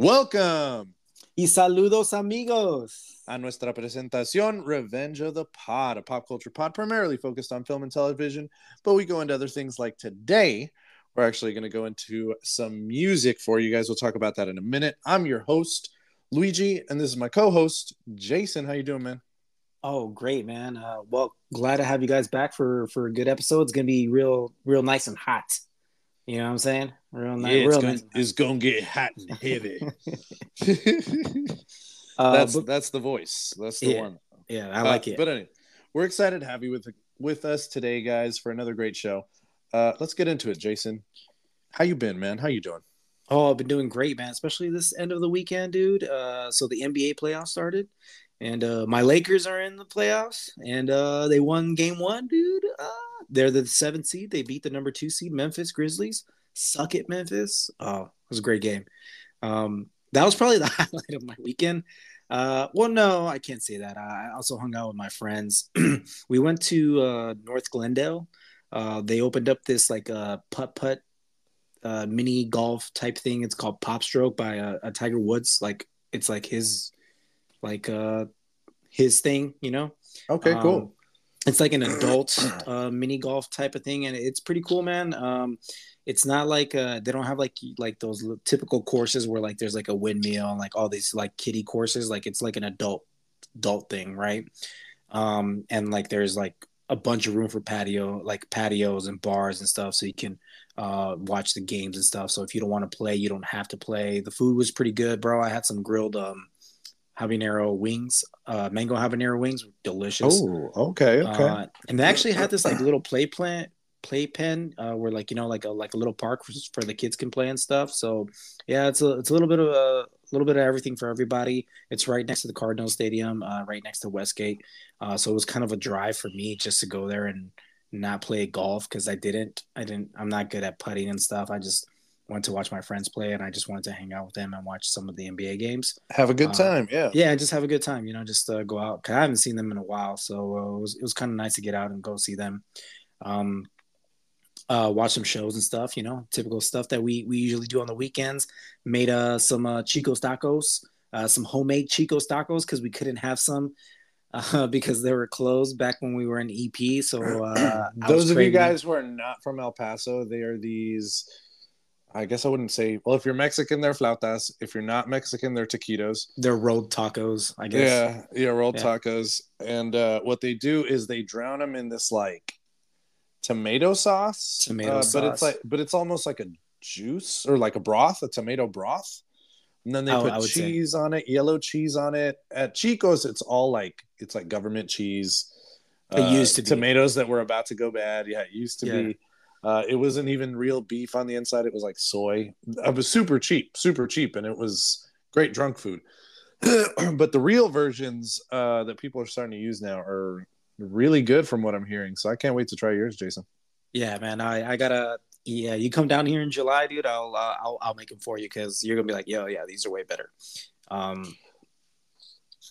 Welcome Y saludos, amigos. a nuestra presentación Revenge of the Pod, a pop culture pod primarily focused on film and television, but we go into other things like today. We're actually going to go into some music for you guys. We'll talk about that in a minute. I'm your host, Luigi, and this is my co-host, Jason. How you doing, man? Oh, great, man. Uh, well, glad to have you guys back for for a good episode. It's gonna be real, real nice and hot. You know what I'm saying? Real nice. Yeah, it's real gonna, nice. it's gonna get hot and heavy. Uh, that's but- that's the voice. That's the Yeah, one. yeah, I Uh, like it. But anyway, we're excited to have you with with us today, guys, for another great show. Uh, let's get into it, Jason. How you been, man? How you doing? Oh, I've been doing great, man. Especially this end of the weekend, dude. Uh, so the NBA playoffs started, and uh, my Lakers are in the playoffs, and uh, they won Game One, dude. Uh, they're the seventh seed. They beat the number two seed, Memphis Grizzlies. Suck it, Memphis. Oh, it was a great game. Um, that was probably the highlight of my weekend. Uh, well, no, I can't say that. I also hung out with my friends. we went to uh, North Glendale. Uh, they opened up this like uh, putt putt uh, mini golf type thing. It's called Pop Stroke by uh, a Tiger Woods. Like it's like his like uh his thing, you know. Okay, Um, cool. It's like an adult uh, mini golf type of thing, and it's pretty cool, man. Um, it's not like uh, they don't have like like those typical courses where like there's like a windmill and like all these like kiddie courses. Like it's like an adult adult thing, right? Um, and like there's like a bunch of room for patio, like patios and bars and stuff, so you can uh, watch the games and stuff. So if you don't want to play, you don't have to play. The food was pretty good, bro. I had some grilled um, habanero wings, uh, mango habanero wings, delicious. Oh, okay, okay. Uh, and they actually had this like little play plant playpen uh, where like you know like a like a little park for, for the kids can play and stuff. So yeah, it's a it's a little bit of a little bit of everything for everybody. It's right next to the Cardinal Stadium, uh, right next to Westgate. Uh, so it was kind of a drive for me just to go there and not play golf because I didn't I didn't I'm not good at putting and stuff. I just went to watch my friends play and I just wanted to hang out with them and watch some of the NBA games Have a good uh, time. Yeah. yeah, just have a good time. You know, just uh, go out. Cause I haven't seen them in a while, so uh, it was it was kind of nice to get out and go see them. Um, uh, watch some shows and stuff. You know, typical stuff that we we usually do on the weekends. Made uh some uh, Chico's tacos, uh, some homemade Chico's tacos because we couldn't have some. Uh, because they were closed back when we were in EP, so uh, Those of you guys who are not from El Paso, they are these. I guess I wouldn't say. Well, if you're Mexican, they're flautas. If you're not Mexican, they're taquitos. they're rolled tacos, I guess. Yeah, yeah, rolled Yeah. tacos. And uh, what they do is they drown them in this like tomato sauce. Tomato uh, but it's like, but it's almost like a juice or like a broth, a tomato broth. And then they I put would say. cheese on it, yellow cheese on it. At Chico's, it's all like it's like government cheese. Uh, used to be. tomatoes that were about to go bad. Yeah, it used to Yeah. be. Uh, it wasn't even real beef on the inside. It was like soy. It was super cheap, super cheap, and it was great drunk food. but the real versions uh, that people are starting to use now are really good, from what I'm hearing. So I can't wait to try yours, Jason. Yeah, man, I I gotta. Yeah, you come down here in July, dude. I'll uh, I'll I'll make them for you because you're gonna be like, yo, yeah, these are way better. Um,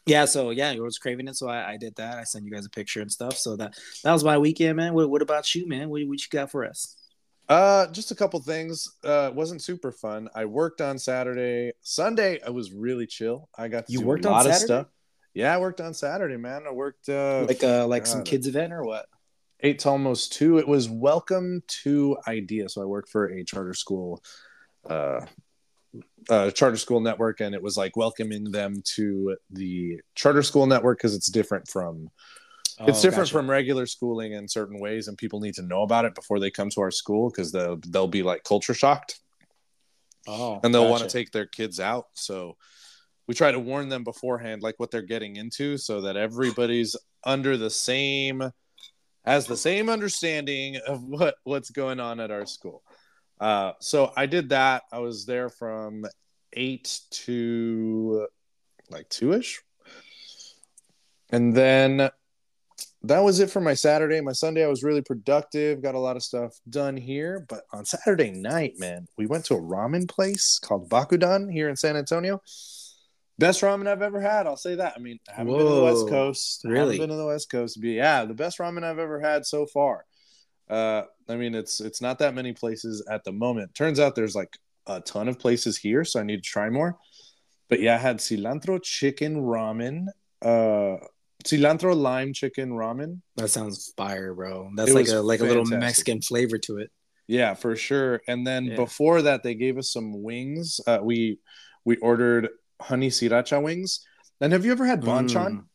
yeah, so yeah, you was craving it, so I, I did that. I sent you guys a picture and stuff. So that that was my weekend, man. What, what about you, man? What, what you got for us? Uh, just a couple things. Uh, wasn't super fun. I worked on Saturday. Sunday, I was really chill. I got to You worked a on lot of stuff. Yeah, I worked on Saturday, man. I worked uh, Like uh like some kids event or what? eight to almost two. It was welcome to IDEA. So I work for a charter school, uh, uh, charter school network, and it was like welcoming them to the charter school network because it's different from it's Oh, different gotcha. from regular schooling in certain ways, and people need to know about it before they come to our school because they'll they'll be like culture shocked oh, and they'll want to take their kids out. So we try to warn them beforehand, like what they're getting into, so that everybody's under the same has the same understanding of what what's going on at our school. Uh, so I did that. I was there from eight to like two ish, and then that was it for my Saturday. My Sunday, I was really productive, got a lot of stuff done here. But on Saturday night, man, we went to a ramen place called Bakudan here in San Antonio. Best ramen I've ever had. I'll say that. I mean, I haven't been to the West Whoa. Coast. I Really? haven't been to the West Coast. But yeah, the best ramen I've ever had so far. Uh, I mean, it's it's not that many places at the moment. Turns out there's like a ton of places here, so I need to try more. But yeah, I had cilantro chicken ramen, uh, cilantro lime chicken ramen. That sounds fire, bro. That's It like a like a little. Mexican flavor to it. Yeah, for sure. And then Yeah. before that, they gave us some wings. Uh, we we ordered honey sriracha wings. And have you ever had Bonchon? Mm.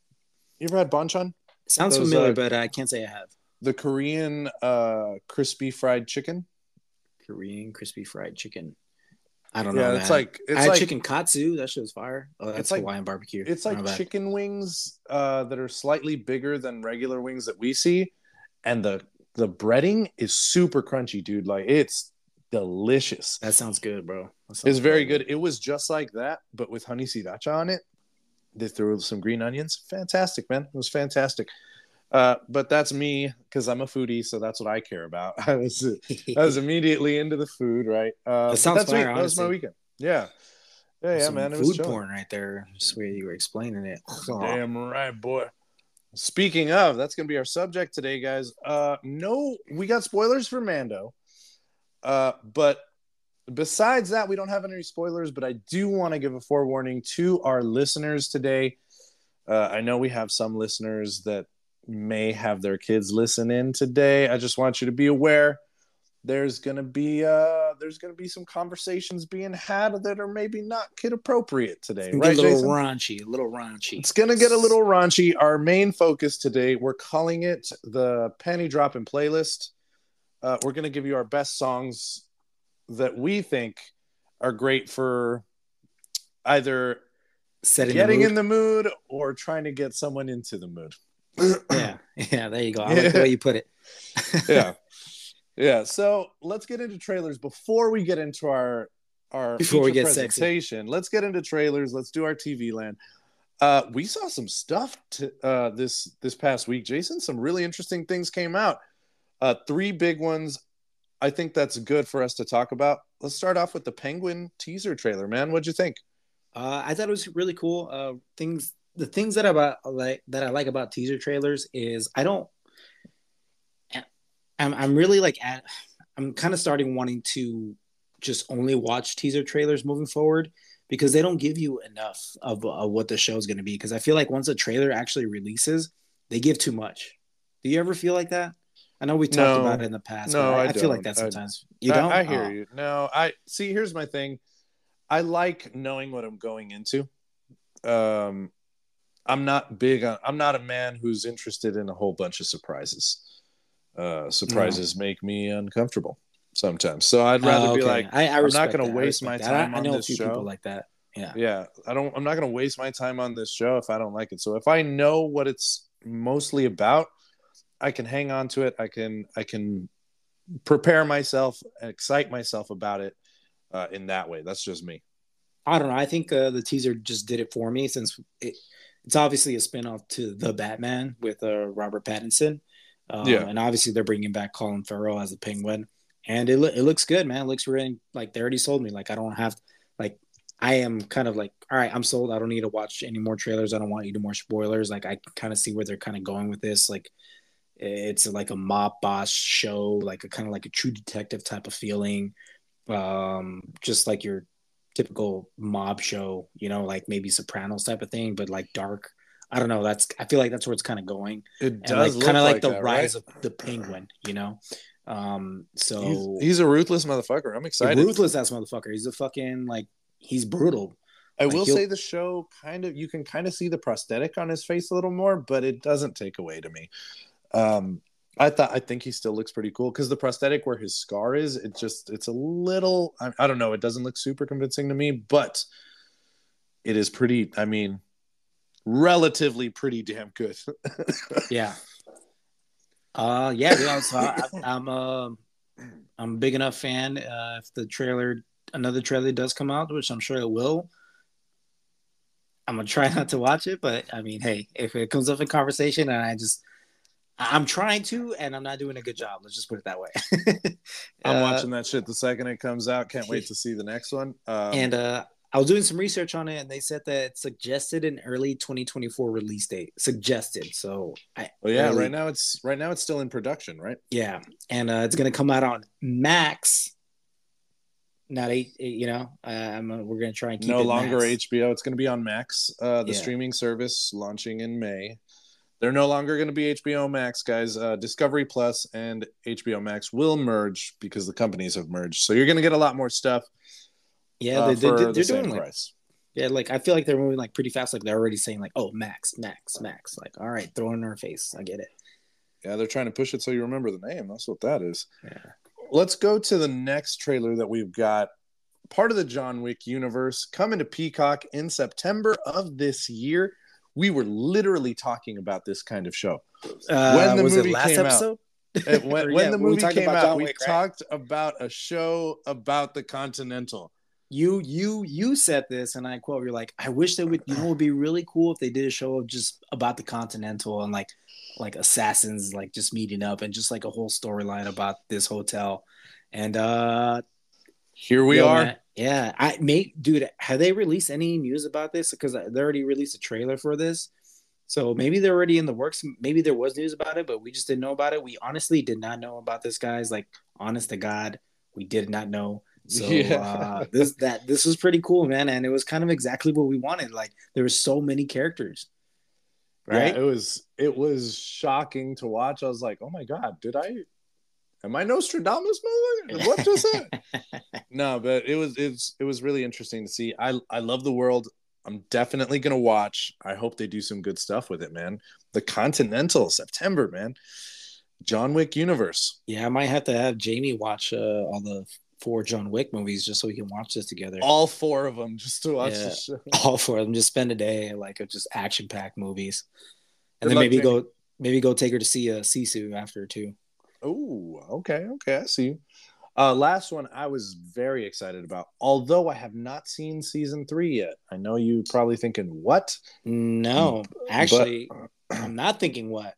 You ever had Bonchon? Sounds Those, familiar, uh, but I can't say I have. The Korean uh, crispy fried chicken. Korean crispy fried chicken. I don't know. Yeah, man. it's like it's I had like chicken katsu. That shit was fire. Oh, that's It's like- Hawaiian barbecue. it's like bad. chicken wings uh, that are slightly bigger than regular wings that we see, and the the breading is super crunchy, dude. Like it's delicious. That sounds good, bro. Sounds It's very good. It was just like that, but with honey sriracha on it. They threw some green onions. Fantastic, man. It was fantastic. Uh, but that's me because I'm a foodie, so that's what I care about. I was I was immediately into the food, right? Uh, That sounds fire, That was my weekend. Yeah, yeah, yeah, man. It was food chilling. porn right there. Just where you were explaining it. Damn right, boy. Speaking of, that's gonna be our subject today, guys. Uh no, we got spoilers for Mando. Uh, but besides that, we don't have any spoilers, but I do want to give a forewarning to our listeners today. Uh, I know we have some listeners that may have their kids listen in today. I just want you to be aware there's gonna be uh there's gonna be some conversations being had that are maybe not kid appropriate today, right? a little Jason? raunchy, a little raunchy. It's gonna get a little raunchy. Our main focus today, we're calling it the Pantie Dropping Playlist. Uh, we're gonna give you our best songs that we think are great for either Setting getting the in the mood or trying to get someone into the mood. Yeah, yeah. There you go. I like the way you put it. yeah, yeah. So let's get into trailers before we get into our our Before we get sexy. presentation. Let's get into trailers. Let's do our TV land. Uh, we saw some stuff to, uh, this this past week, Jason. Some really interesting things came out. Uh, three big ones. I think that's good for us to talk about. Let's start off with the Penguin teaser trailer, man. What'd you think? Uh, I thought it was really cool. Uh, things, the things that about like that I like about teaser trailers is I don't. I'm I'm really like at. I'm kind of starting wanting to just only watch teaser trailers moving forward because they don't give you enough of, of what the show is going to be. Because I feel like once a trailer actually releases, they give too much. Do you ever feel like that? I know we talked No. about it in the past. No, I, I I feel like that I- sometimes. you don't. I, hear Oh. you. No, I see. Here's my thing. I like knowing what I'm going into. Um, I'm not big on. I'm not a man who's interested in a whole bunch of surprises. Uh, surprises make me uncomfortable sometimes. So I'd rather Oh, be like, I, I am not gonna waste my that. Time I, on know this a few show. people like that. Yeah. yeah, I don't. I'm not going to waste my time on this show if I don't like it. So if I know what it's mostly about, I can hang on to it. I can. I can prepare myself and excite myself about it uh, in that way. That's just me. I don't know. I think uh, the teaser just did it for me since it, it's obviously a spinoff to the Batman with uh, Robert Pattinson. Um, Yeah. And obviously they're bringing back Colin Farrell as the Penguin, and it lo- it looks good, man. It looks really like they already sold me. Like I don't have like I am kind of like all right, I'm sold. I don't need to watch any more trailers. I don't want any more spoilers. Like I kind of see where they're kind of going with this. Like it's like a mob boss show, like a kind of like a true detective type of feeling. Um, just like your typical mob show, you know, like maybe Sopranos type of thing, but like dark. I don't know. That's I feel like that's where it's kind of going, It does like kind of look like, the that, rise right? of the penguin, you know. Um, so He's, he's a ruthless motherfucker. I'm excited. ruthless ass motherfucker. He's a fucking like he's brutal. I Like, will say the show kind of you can kind of see the prosthetic on his face a little more, but it doesn't take away to me. Um, I thought I think he still looks pretty cool because the prosthetic where his scar is, it just it's a little I, I don't know, it doesn't look super convincing to me, but it is pretty. I mean, relatively pretty damn good. Yeah. Uh, yeah. dude, so I'm uh, I'm a big enough fan. Uh, if the trailer, another trailer does come out, which I'm sure it will, I'm gonna try not to watch it. But I mean, hey, if it comes up in conversation and I just, I'm trying to, and I'm not doing a good job. Let's just put it that way. I'm Uh, watching that shit the second it comes out. Can't wait to see the next one. Um, and uh, I was doing some research on it, and they said that it's suggested an early 2024 release date. Suggested. So I, oh yeah, early- right now it's right now it's still in production, right? Yeah, and uh, it's gonna come out on Max not eight. You know, uh, I'm, uh, we're gonna try and keep no it longer Max. HBO. It's going to be on Max, uh, the Yeah. streaming service launching in May. They're no longer going to be HBO Max, guys. Uh, Discovery Plus and HBO Max will merge because the companies have merged. So you're going to get a lot more stuff. Yeah, uh, they, they, for they're the doing like price. yeah, like I feel like they're moving like pretty fast. Like they're already saying like, oh, Max, Max, Max. Like, all right, throw it in our face. I get it. Yeah, they're trying to push it so you remember the name. That's what that is. Yeah. Let's go to the next trailer that we've got. Part of the John Wick universe coming to Peacock in September of this year. We were literally talking about this kind of show. Uh, When the was movie it last came out. episode? Uh, when, when yeah, the we movie came about out, John we Wick, right? talked about a show about the Continental. you you you said this and i quote you're like i wish they would you know it would be really cool if they did a show of just about the continental and like like assassins like just meeting up and just like a whole storyline about this hotel and uh Here we yo, are. man, yeah i make dude have they released any news about this because they already released a trailer for this so maybe they're already in the works maybe there was news about it but we just didn't know about it we honestly did not know about this guys like honest to god we did not know so Yeah. uh, this that this was pretty cool, man, and it was kind of exactly what we wanted. Like there were so many characters, right? Yeah, it was it was shocking to watch. I was like, oh my god, did I? Am I Nostradamus? motherfucker? What just happened? no, but it was it's it was really interesting to see. I I love the world. I'm definitely gonna watch. I hope they do some good stuff with it, man. The Continental September, man. John Wick universe. yeah, I might have to have Jamie watch uh, all the four John Wick movies just so we can watch this together. All four of them just to watch Yeah. the show. All four of them. Just spend a day like of just action packed movies, and Good then maybe Jamie. go maybe go take her to see a uh, Sisu after too. Oh, okay, okay, I see. you. Uh, last one I was very excited about, although I have not seen season three yet. I know you probably thinking, what? No, But- actually, I'm not thinking what.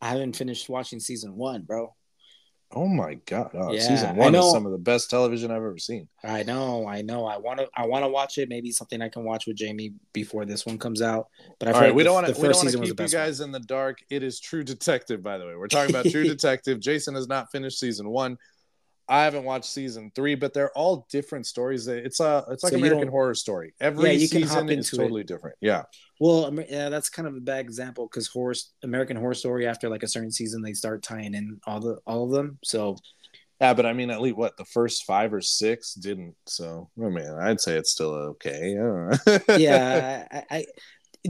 I haven't finished watching season one, bro. Oh my god, oh, Yeah, season one is some of the best television I've ever seen. I know, I know. I want to, I want to watch it. Maybe something I can watch with Jamie before this one comes out. But I All feel right, like we the, don't want to. we don't want to season was the keep you best. one. guys in the dark. It is True Detective, by the way. We're talking about True Detective. Jason has not finished season one. I haven't watched season three, but they're all different stories. It's a it's like So American Horror Story. Every Yeah, season is into it. totally different. Yeah, Well, yeah, that's kind of a bad example because horror, American Horror Story, after like a certain season, they start tying in all the all of them. So yeah, but I mean, at least what the first five or six didn't. So I mean, I'd say it's still okay. I yeah, I, I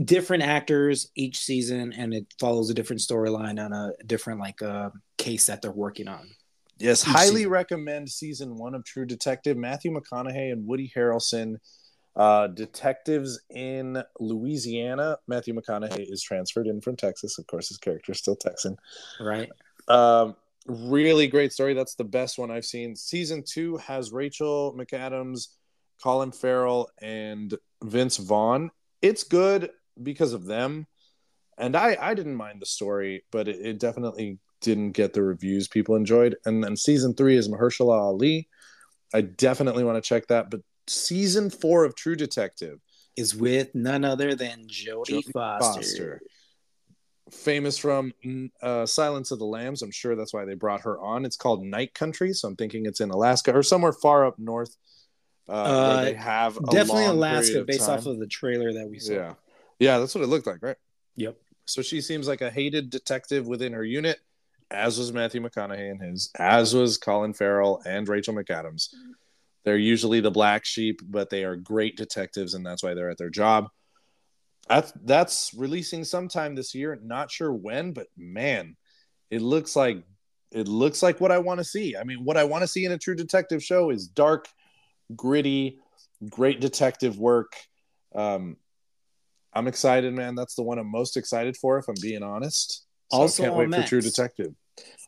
different actors each season, and it follows a different storyline on a different like uh, case that they're working on. Yes, highly season. recommend season one of True Detective. Matthew McConaughey and Woody Harrelson, uh, detectives in Louisiana. Matthew McConaughey is transferred in from Texas. Of course, his character is still Texan. Right? Um, really great story. That's the best one I've seen. Season two has Rachel McAdams, Colin Farrell, and Vince Vaughn. It's good because of them. And I, I didn't mind the story, but it, it definitely didn't get the reviews people enjoyed. And then season three is Mahershala Ali. I definitely want to check that. But season four of True Detective, Is with none other than Jodie Foster. Foster. famous from mm, uh, Silence of the Lambs. I'm sure that's why they brought her on. It's called Night Country, so I'm thinking it's in Alaska or somewhere far up north. Uh, Uh, they have a Definitely Alaska, of based time. off of the trailer that we saw. yeah, yeah, that's what it looked like, right? Yep. So she seems like a hated detective within her unit, as was Matthew McConaughey and his, as was Colin Farrell and Rachel McAdams. They're usually the black sheep, but they are great detectives, and that's why they're at their job. That's that's releasing sometime this year. Not sure when, but man, it looks like it looks like what I want to see. I mean, what I want to see in a true detective show is dark, gritty, great detective work. Um, I'm excited, man. That's the one I'm most excited for, if I'm being honest. So Also I can't on wait Max. for True Detective.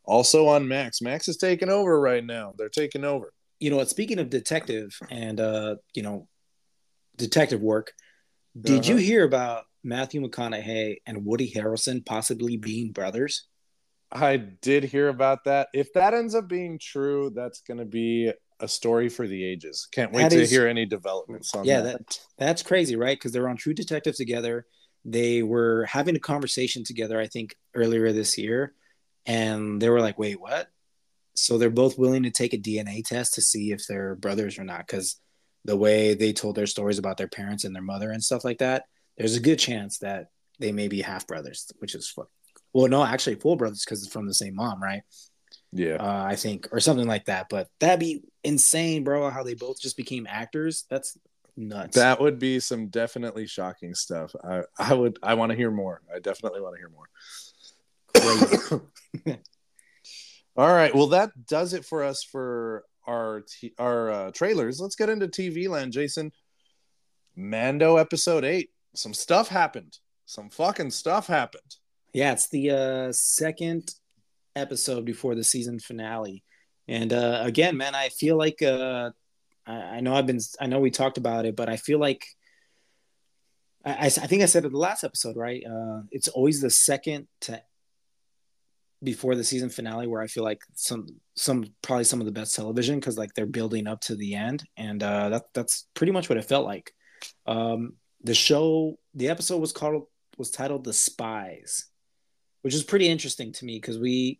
Also on Max. Max is taking over right now. They're taking over. You know what? Speaking of detective and uh, you know, detective work, did you Uh-huh. hear about Matthew McConaughey and Woody Harrelson possibly being brothers? I did hear about that. If that ends up being true, that's going to be a story for the ages. Can't wait That to is- hear any developments on yeah, that. that that's crazy, right? Because they're on True Detective together. They were having a conversation together, I think, earlier this year, and they were like, "Wait, what?" So they're both willing to take a DNA test to see if they're brothers or not. Because the way they told their stories about their parents and their mother and stuff like that, there's a good chance that they may be half brothers, which is fuck. Well, no, actually, full brothers because it's from the same mom, right? Yeah, uh, I think, or something like that. But that'd be insane, bro. How they both just became actors. That's nuts. That would be some definitely shocking stuff. I, I would, I want to hear more. I definitely want to hear more. All right. Well, that does it for us for our t- our uh, trailers. Let's get into TV land, Jason. Mando episode eight. Some stuff happened. Some fucking stuff happened. Yeah, it's the uh, second episode before the season finale, and uh, again, man, I feel like uh, I, I know I've been, I know we talked about it, but I feel like I, I, think I said it the last episode, right? Uh, it's always the second to before the season finale where I feel like some some probably some of the best television because like they're building up to the end, and uh, that that's pretty much what it felt like. Um, the show, the episode was called was titled "The Spies," which is pretty interesting to me because we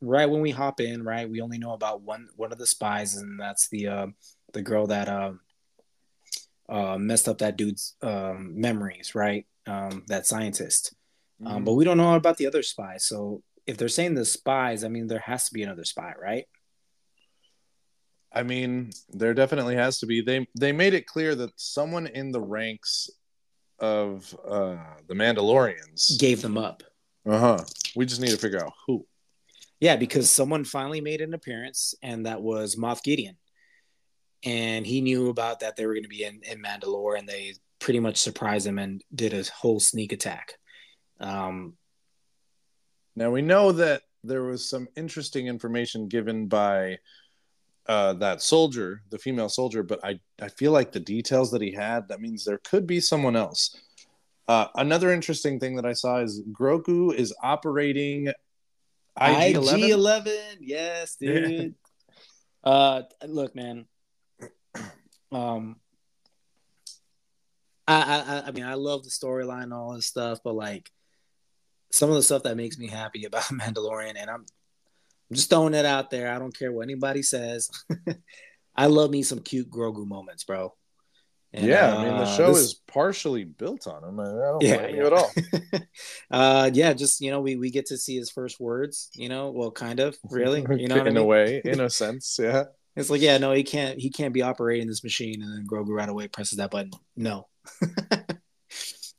right when we hop in, right, we only know about one one of the spies, and that's the uh, the girl that uh, uh, messed up that dude's um, memories, right? Um, that scientist. Um, mm-hmm. Um, but we don't know about the other spies. So if they're saying the spies, I mean, there has to be another spy, right? I mean, there definitely has to be. They they made it clear that someone in the ranks of uh, the Mandalorians gave them up. Uh huh. We just need to figure out who. Yeah, because someone finally made an appearance, and that was Moff Gideon, and he knew about that they were going to be in, in Mandalore, and they pretty much surprised him and did a whole sneak attack. Um, now we know that there was some interesting information given by uh, that soldier, the female soldier, but I, I feel like the details that he had, that means there could be someone else. Uh, another interesting thing that I saw is Grogu is operating IG 11. Yes, dude. uh, look, man. Um, I, I, I mean, I love the storyline and all this stuff, but like, some of the stuff that makes me happy about Mandalorian, and I'm, I'm just throwing it out there. I don't care what anybody says. I love me some cute Grogu moments, bro. And, yeah, uh, I mean the uh, show this... is partially built on him. I don't yeah, blame yeah. you at all. uh, yeah, just you know, we we get to see his first words. You know, well, kind of, really. You know, in I mean? a way, in a sense, yeah. It's like, yeah, no, he can't. He can't be operating this machine, and then Grogu right away presses that button. No,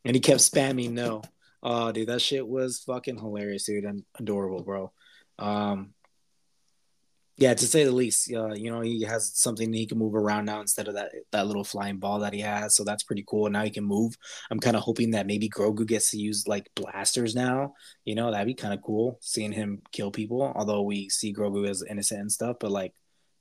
and he kept spamming no. Oh, dude, that shit was fucking hilarious, dude, and adorable, bro. Um, yeah, to say the least, uh, you know, he has something he can move around now instead of that that little flying ball that he has. So that's pretty cool. Now he can move. I'm kind of hoping that maybe Grogu gets to use like blasters now. You know, that'd be kind of cool seeing him kill people. Although we see Grogu as innocent and stuff, but like,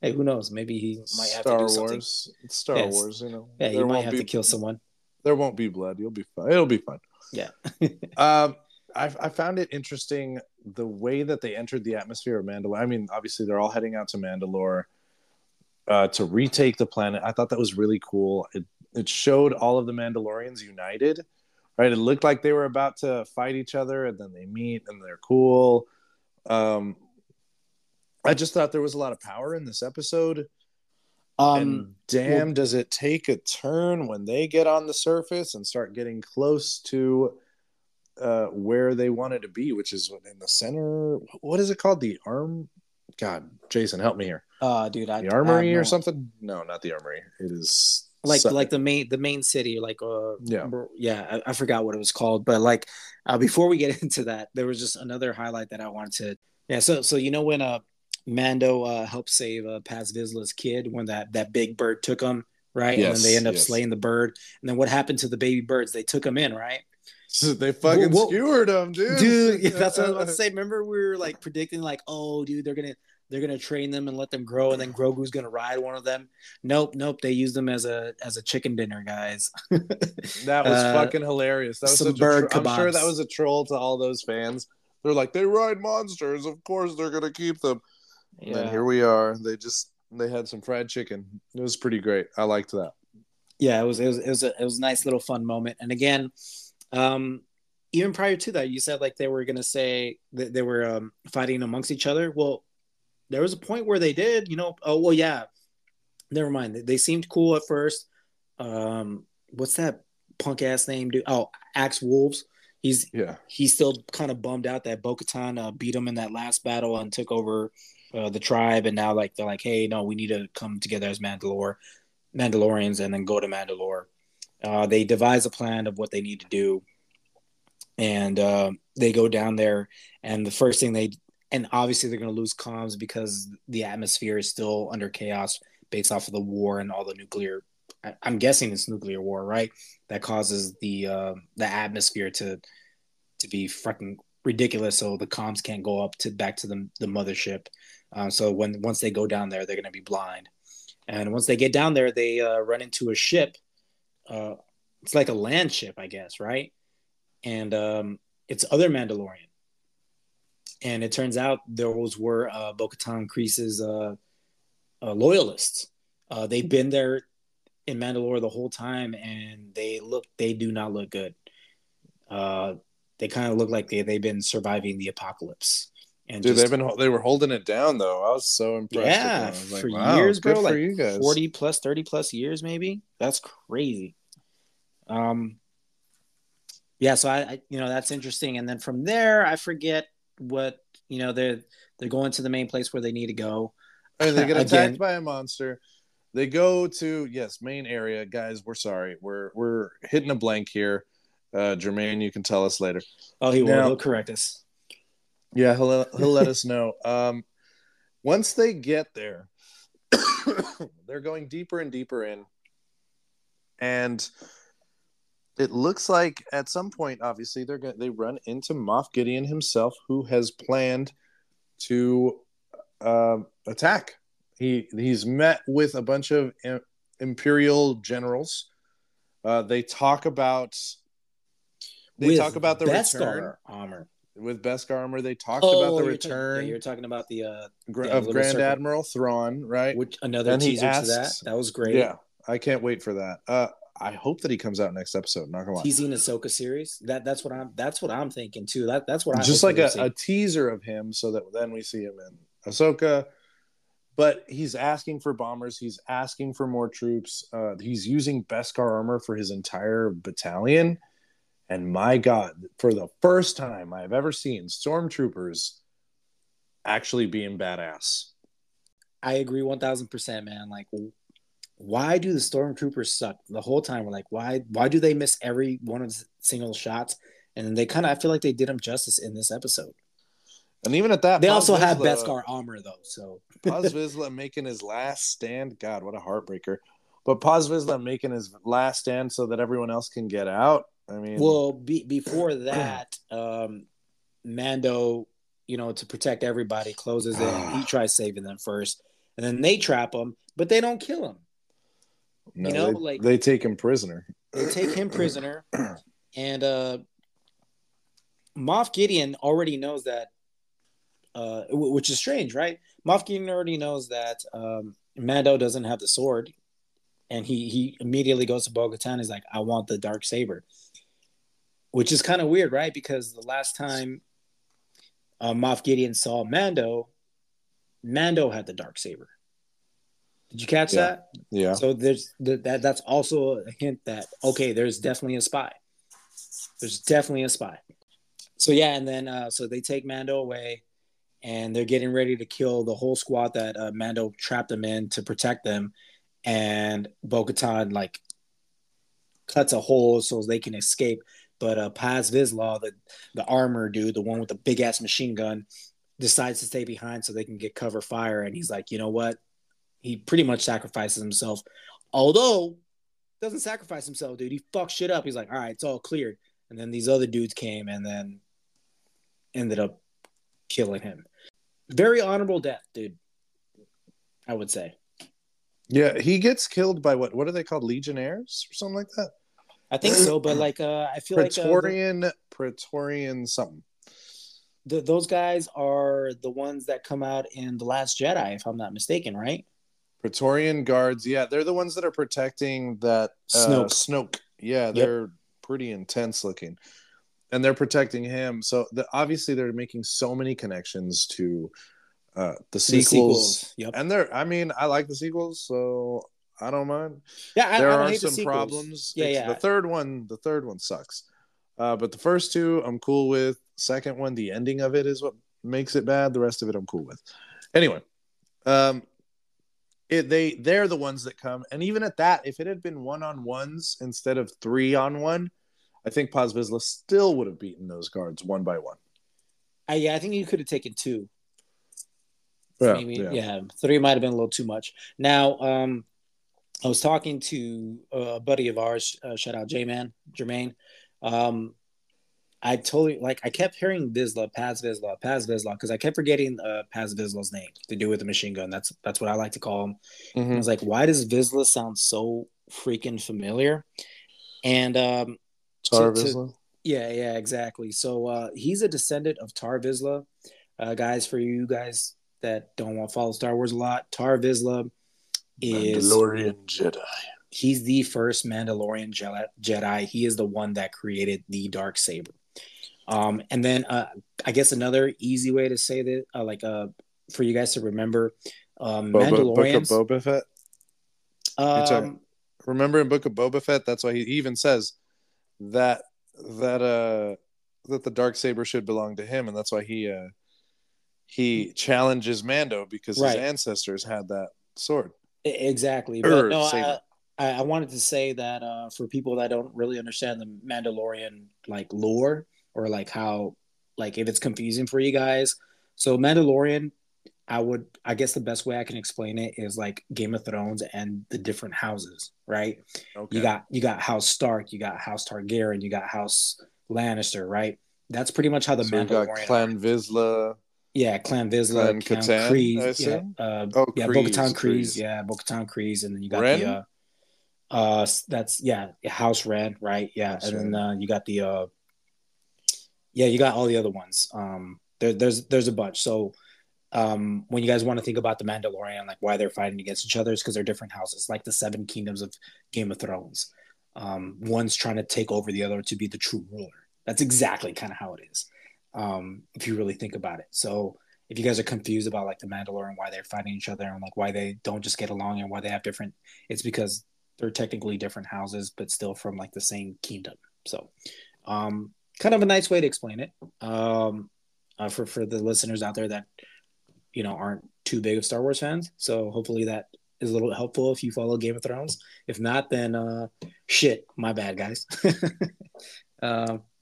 hey, who knows? Maybe he might have Star to do something. Star Wars. It's Star yeah, Wars, you know. Yeah, you might have be, to kill someone. There won't be blood. You'll be fine. It'll be fine. Yeah. um, I, I found it interesting the way that they entered the atmosphere of Mandalore. I mean, obviously they're all heading out to Mandalore uh, to retake the planet. I thought that was really cool. It it showed all of the Mandalorians united. Right, it looked like they were about to fight each other, and then they meet and they're cool. Um, I just thought there was a lot of power in this episode. Um, and damn, well, does it take a turn when they get on the surface and start getting close to uh, where they wanted to be, which is in the center. What is it called? The arm. God, Jason, help me here. Uh, dude, I, the armory or something? No, not the armory. It is like like the main the main city. Like uh, yeah, yeah. I, I forgot what it was called, but like uh, before we get into that, there was just another highlight that I wanted to. Yeah, so so you know when uh Mando uh helped save uh Paz Vizsla's kid when that that big bird took him right, yes, and then they end up yes. slaying the bird, and then what happened to the baby birds? They took him in, right? So they fucking well, skewered him, dude. Dude, that's what I was about to say. Remember, we were like predicting, like, oh, dude, they're gonna they're gonna train them and let them grow, and then Grogu's gonna ride one of them. Nope, nope. They used them as a as a chicken dinner, guys. that was uh, fucking hilarious. That was some bird tro- I'm sure that was a troll to all those fans. They're like, they ride monsters. Of course, they're gonna keep them. Yeah. And here we are. They just they had some fried chicken. It was pretty great. I liked that. Yeah, it was it was it was a, it was a nice little fun moment. And again, um, even prior to that, you said like they were gonna say that they were um, fighting amongst each other. Well, there was a point where they did, you know. Oh well, yeah. Never mind. They, they seemed cool at first. Um, what's that punk ass name, dude? Oh, Axe Woves. He's Yeah. he's still kind of bummed out that Bo-Katan uh, beat him in that last battle and took over uh, the tribe, and now like they're like, hey, no, we need to come together as Mandalore, Mandalorians, and then go to Mandalore. Uh, they devise a plan of what they need to do, and uh, they go down there, and the first thing they and obviously they're going to lose comms because the atmosphere is still under chaos based off of the war and all the nuclear. I'm guessing it's nuclear war, right? That causes the uh, the atmosphere to to be fucking ridiculous. So the comms can't go up to back to the the mothership. Um, so when once they go down there, they're going to be blind. And once they get down there, they uh, run into a ship. Uh, it's like a land ship, I guess, right? And um, it's other Mandalorian. And it turns out those were uh, Bo-Katan Kryze's uh, uh, loyalists. Uh, they've been there in Mandalore the whole time, and they look they do not look good. Uh, they kind of look like they they've been surviving the apocalypse. And Dude, just- they've been they were holding it down though. I was so impressed. yeah, with them. I was like, for wow, years, bro. Like you guys. 40 plus, 30 plus years, maybe. That's crazy. Um, yeah, so I, I, you know, that's interesting. And then from there, I forget what, you know, they're they're going to the main place where they need to go. and they get attacked by a monster. They go to yes, main area, guys. We're sorry, we're we're hitting a blank here. Uh, Jermaine, you can tell us later. Oh, he will. Now- He'll correct us. Yeah, he'll he'll let us know. Um, once they get there, they're going deeper and deeper in, and it looks like at some point, obviously, they're going they run into Moff Gideon himself, who has planned to uh, attack. He he's met with a bunch of im- imperial generals. Uh, they talk about they With talk about the Beskar return armor. With Beskar armor. They talked Oh, about the you're talking- return yeah, you're talking about the uh, Gra- of Grand circle. Admiral Thrawn, right? which another And teaser to that. That was great. Yeah, I can't wait for that. Uh, I hope that he comes out next episode. Not gonna lie, Teasing Ahsoka series. That that's what I'm that's what I'm thinking too. That that's what I'm just like a, a teaser of him, so that then we see him in Ahsoka. But he's asking for bombers. He's asking for more troops. Uh, he's using Beskar armor for his entire battalion. And my God, for the first time I've ever seen stormtroopers actually being badass. I agree one thousand percent, man. Like, why do the stormtroopers suck the whole time? We're like, why? Why do they miss every one of the single shots? And then they kind of, I feel like they did them justice in this episode. And even at that, They Paz also have Vizsla- Beskar armor though, so Paz Vizsla making his last stand. God, what a heartbreaker. But Paz Vizsla making his last stand so that everyone else can get out. I mean, well, be, before that, um, Mando, you know, to protect everybody, closes it. He tries saving them first, and then they trap him, but they don't kill him. no, you know, they, like- they take him prisoner. They take him prisoner, and uh, Moff Gideon already knows that, uh, w- which is strange, right? Moff Gideon already knows that um, Mando doesn't have the sword, and he he immediately goes to Bo-Katan. He's like, "I want the dark saber," which is kind of weird, right? Because the last time uh, Moff Gideon saw Mando, Mando had the dark saber. Did you catch Yeah. that? Yeah. So there's th- that. That's also a hint that okay, there's definitely a spy. There's definitely a spy. So yeah, and then uh, so they take Mando away, and they're getting ready to kill the whole squad that uh, Mando trapped them in to protect them, and Bo-Katan like cuts a hole so they can escape. But uh, Paz Vizsla, the the armor dude, the one with the big ass machine gun, decides to stay behind so they can get cover fire. And he's like, you know what? He pretty much sacrifices himself. Although doesn't sacrifice himself, dude. He fucks shit up. He's like, all right, it's all cleared. And then these other dudes came and then ended up killing him. Very honorable death, dude. I would say. Yeah, he gets killed by what? What are they called? Legionnaires or something like that? I think so, but like uh I feel like uh, the- Praetorian, Praetorian something. the, those guys are the ones that come out in the Last Jedi, if I'm not mistaken, right? Praetorian guards. Yeah, they're the ones that are protecting that uh, Snoke. Snoke. Yeah, they're pretty intense looking, and they're protecting him. So the, obviously they're making so many connections to uh, the The sequels, sequels, yep. and they're. I mean, I like the sequels, so I don't mind. Yeah, I, there I don't are the some sequels. problems. Yeah, It's- yeah. The third one, the third one sucks. Uh, but the first two, I'm cool with. Second one, the ending of it is what makes it bad. The rest of it, I'm cool with. Anyway, um, it they they're the ones that come, and even at that, if it had been one on ones instead of three on one, I think Paz Vizsla still would have beaten those guards one by one. I, yeah, I think you could have taken two. Yeah, Maybe, yeah. yeah. three might have been a little too much. Now, um, I was talking to a buddy of ours, uh, shout out J Man, Jermaine. Um, I totally like. I kept hearing Vizsla, Paz Vizsla, Paz Vizsla, because I kept forgetting uh, Paz Vizsla's name to do with the machine gun. That's that's what I like to call him. I Mhm. was like, why does Vizsla sound so freaking familiar? And um, Tar to- to- Vizsla? yeah, yeah, exactly. So uh, he's a descendant of Tar Vizsla. Uh, guys, for you guys that don't want to follow Star Wars a lot, Tar Vizsla is Mandalorian Jedi. he's the first Mandalorian Jedi. Jedi. He is the one that created the dark saber. Um, and then uh, I guess another easy way to say that, uh, like uh, for you guys to remember, um, Boba, Book of Boba Fett. talking- Um, remember in Book of Boba Fett, that's why he even says that that uh that the dark saber should belong to him, and that's why he uh he challenges Mando because Right. his ancestors had that sword. Exactly. But no, I. I, I wanted to say that uh, for people that don't really understand the Mandalorian like lore or like how like if it's confusing for you guys. So Mandalorian, I would I guess the best way I can explain it is like Game of Thrones and the different houses, right? Okay. You got you got House Stark, you got House Targaryen, you got House Lannister, right? That's pretty much how the so Mandalorian. got Clan Vizsla. Yeah, Clan Vizsla, Clan Katan, Kryze, I yeah, uh, Oh, yeah, Kryze, Kryze. yeah, and then you got Wren? the uh, uh, that's yeah, House Red, right? Yeah, House and then uh, you got the uh, yeah, you got all the other ones. Um, there, there's there's a bunch. So, um, when you guys want to think about the Mandalorian, like why they're fighting against each other, is because they're different houses, like the Seven Kingdoms of Game of Thrones. Um, one's trying to take over the other to be the true ruler. That's exactly kind of how it is, um, if you really think about it. So if you guys are confused about like the Mandalorian, why they're fighting each other and like why they don't just get along and why they have different, it's because they're technically different houses, but still from like the same kingdom. So, um, kind of a nice way to explain it. Um, uh, for for the listeners out there that you know aren't too big of Star Wars fans. So hopefully that is a little helpful if you follow Game of Thrones. If not, then uh, shit, my bad, guys. um,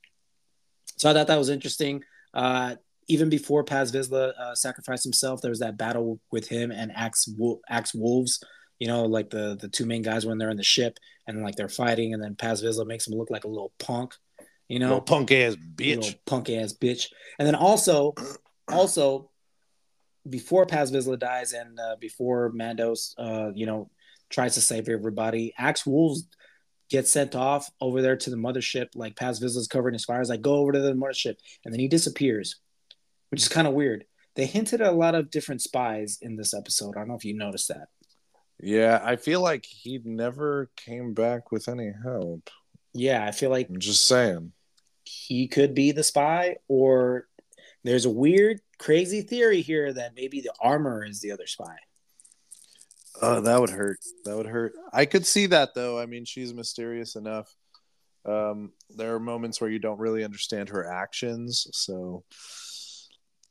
so I thought that was interesting. Uh, even before Paz Vizsla uh, sacrificed himself, there was that battle with him and Axe Axe Woves. You know, like the the two main guys when they're in the ship and like they're fighting, and then Paz Vizsla makes him look like a little punk. You know, Little punk ass bitch. punk ass bitch. And then also, also before Paz Vizsla dies and uh, before Mandos, uh, you know, tries to save everybody, Axe Woves gets sent off over there to the mothership. Like Paz Vizsla's covered in his fires. Like go over to the mothership, and then he disappears, which is kind of weird. They hinted at a lot of different spies in this episode. I don't know if you noticed that. Yeah, I feel like he never came back with any help. Yeah, I feel like I'm just saying. he could be the spy, or there's a weird, crazy theory here that maybe the armor is the other spy. Oh, that would hurt. That would hurt. I could see that though. I mean, she's mysterious enough. Um, there are moments where you don't really understand her actions, so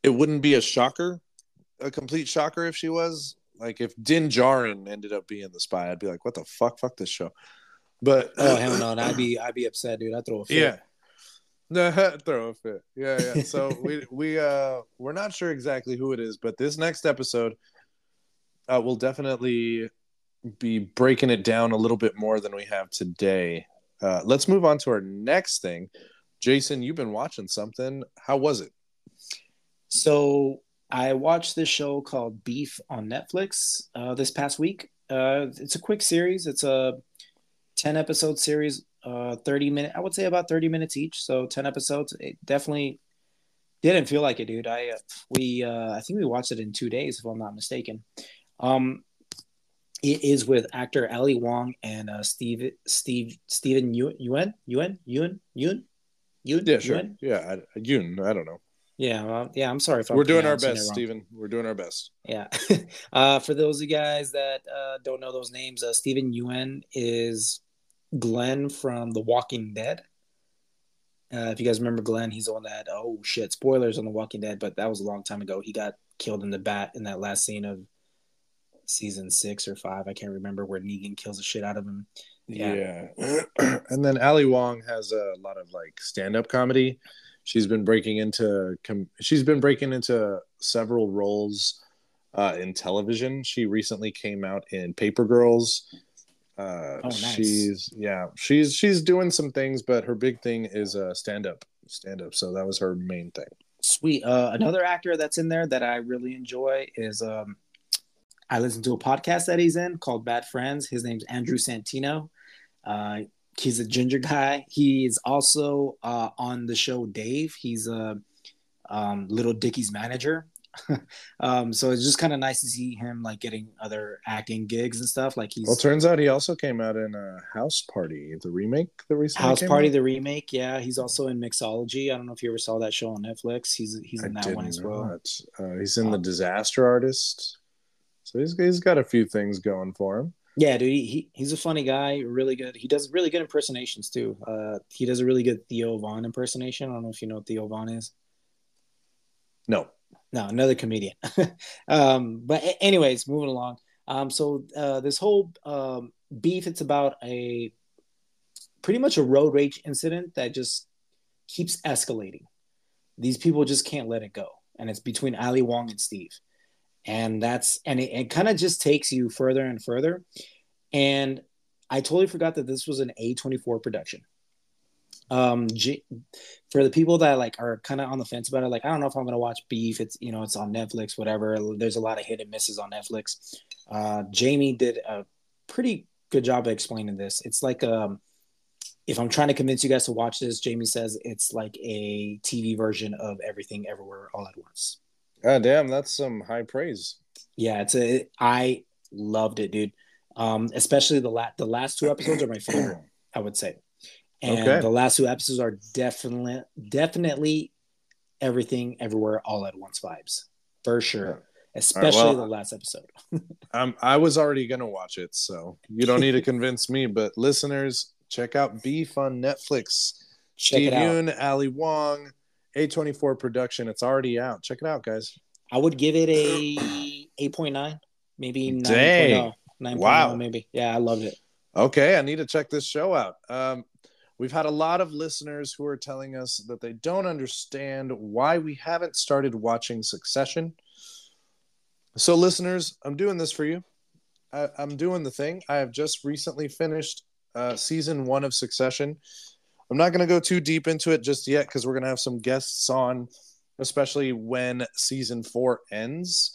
it wouldn't be a shocker, a complete shocker if she was. Like if Din Djarin ended up being the spy, I'd be like, "What the fuck? Fuck this show." But Oh hell no, I'd be I'd be upset, dude. I'd throw a fit. yeah. No, throw a fit. Yeah, yeah. So we we uh we're not sure exactly who it is, but this next episode uh will definitely be breaking it down a little bit more than we have today. Uh let's move on to our next thing. Jason, you've been watching something. How was it? So I watched this show called Beef on Netflix uh, this past week. Uh, it's a quick series. It's a ten episode series, uh, thirty minute. I would say about thirty minutes each. So ten episodes. It definitely didn't feel like it, dude. I uh, we uh, I think we watched it in two days, if I'm not mistaken. Um, it is with actor Ali Wong and uh, Steve Steve Steven Yeun Yeun Yeun Yeun Yeun Yeun. Yeah, sure. Yeun? Yeah, I, Yoon, I don't know. Yeah, well, yeah. I'm sorry if I'm We're doing our best, Stephen. We're doing our best. Yeah. uh, for those of you guys that uh, don't know those names, uh, Stephen Yeun is Glenn from The Walking Dead. Uh, if you guys remember Glenn, he's one that oh shit, spoilers on The Walking Dead, but that was a long time ago. He got killed in the bat in that last scene of season six or five. I can't remember where Negan kills the shit out of him. Yeah. and then Ali Wong has a lot of like stand-up comedy. She's been breaking into com- she's been breaking into several roles uh, in television. She recently came out in Paper Girls. Uh, Oh, nice. she's yeah, she's she's doing some things, but her big thing is uh, stand-up, stand-up. So that was her main thing. Sweet. Uh, another actor that's in there that I really enjoy is um, I listen to a podcast that he's in called Bad Friends. His name's Andrew Santino. Uh, he's a ginger guy. He is also uh, on the show Dave. He's a um, Little Dicky's manager. um, so it's just kind of nice to see him like getting other acting gigs and stuff. Like he's Well, turns out he also came out in a House Party, the remake, the recently House Party, out? the remake. Yeah, he's also in Mixology. I don't know if you ever saw that show on Netflix. He's he's in I that one as well. Uh, he's in the Um, Disaster Artist, so he's he's got a few things going for him. Yeah, dude, he, he he's a funny guy, really good. He does really good impersonations too. Uh, he does a really good Theo Von impersonation. I don't know if you know what Theo Von is. No, No, another comedian. um, but anyways, moving along. Um, so uh, this whole um, beef, it's about a pretty much a road rage incident that just keeps escalating. These people just can't let it go, and it's between Ali Wong and Steve, and that's and it, it kind of just takes you further and further. And I totally forgot that this was an A24 production. Um, J- for the people that like are kind of on the fence about it, like I don't know if I'm gonna watch Beef. It's you know it's on Netflix, whatever. There's a lot of hit and misses on Netflix. Uh, Jamie did a pretty good job of explaining this. It's like um, if I'm trying to convince you guys to watch this, Jamie says it's like a TV version of Everything Everywhere All at Once. God damn, that's some high praise. Yeah, it's a. I loved it, dude. Um, especially the last the last two episodes are my favorite. I would say, and Okay. the last two episodes are definitely definitely everything everywhere all at once vibes for sure. Especially well, the last episode. Um, I was already gonna watch it, so you don't need to convince me. But listeners, check out Beef on Netflix. Check Steve it out. Yeun, Ali Wong, A24 production. It's already out. Check it out, guys. I would give it a 8.9, maybe 9.0. 9.0 Wow. maybe. Yeah, I loved it. Okay, I need to check this show out. Um, we've had a lot of listeners who are telling us that they don't understand why we haven't started watching Succession. So, listeners, I'm doing this for you. I, I'm doing the thing. I have just recently finished uh, season one of Succession. I'm not going to go too deep into it just yet because we're going to have some guests on, especially when season four ends.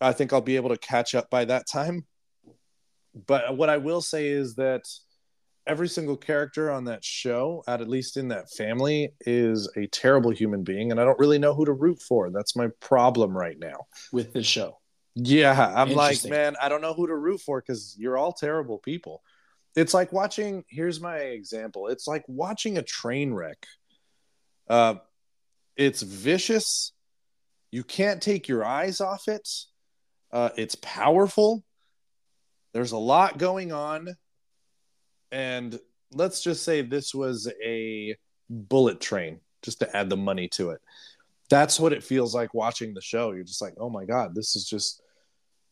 I think I'll be able to catch up by that time but what I will say is that every single character on that show, at least in that family, is a terrible human being, and I don't really know who to root for. That's my problem right now. With this show. Yeah, I'm like, man, I don't know who to root for because you're all terrible people. It's like watching. Here's my example. It's like watching a train wreck. Uh, it's vicious. You can't take your eyes off it. Uh, it's powerful. There's a lot going on, and let's just say this was a bullet train, just to add the money to it. That's what it feels like watching the show. You're just like, oh my god, this is just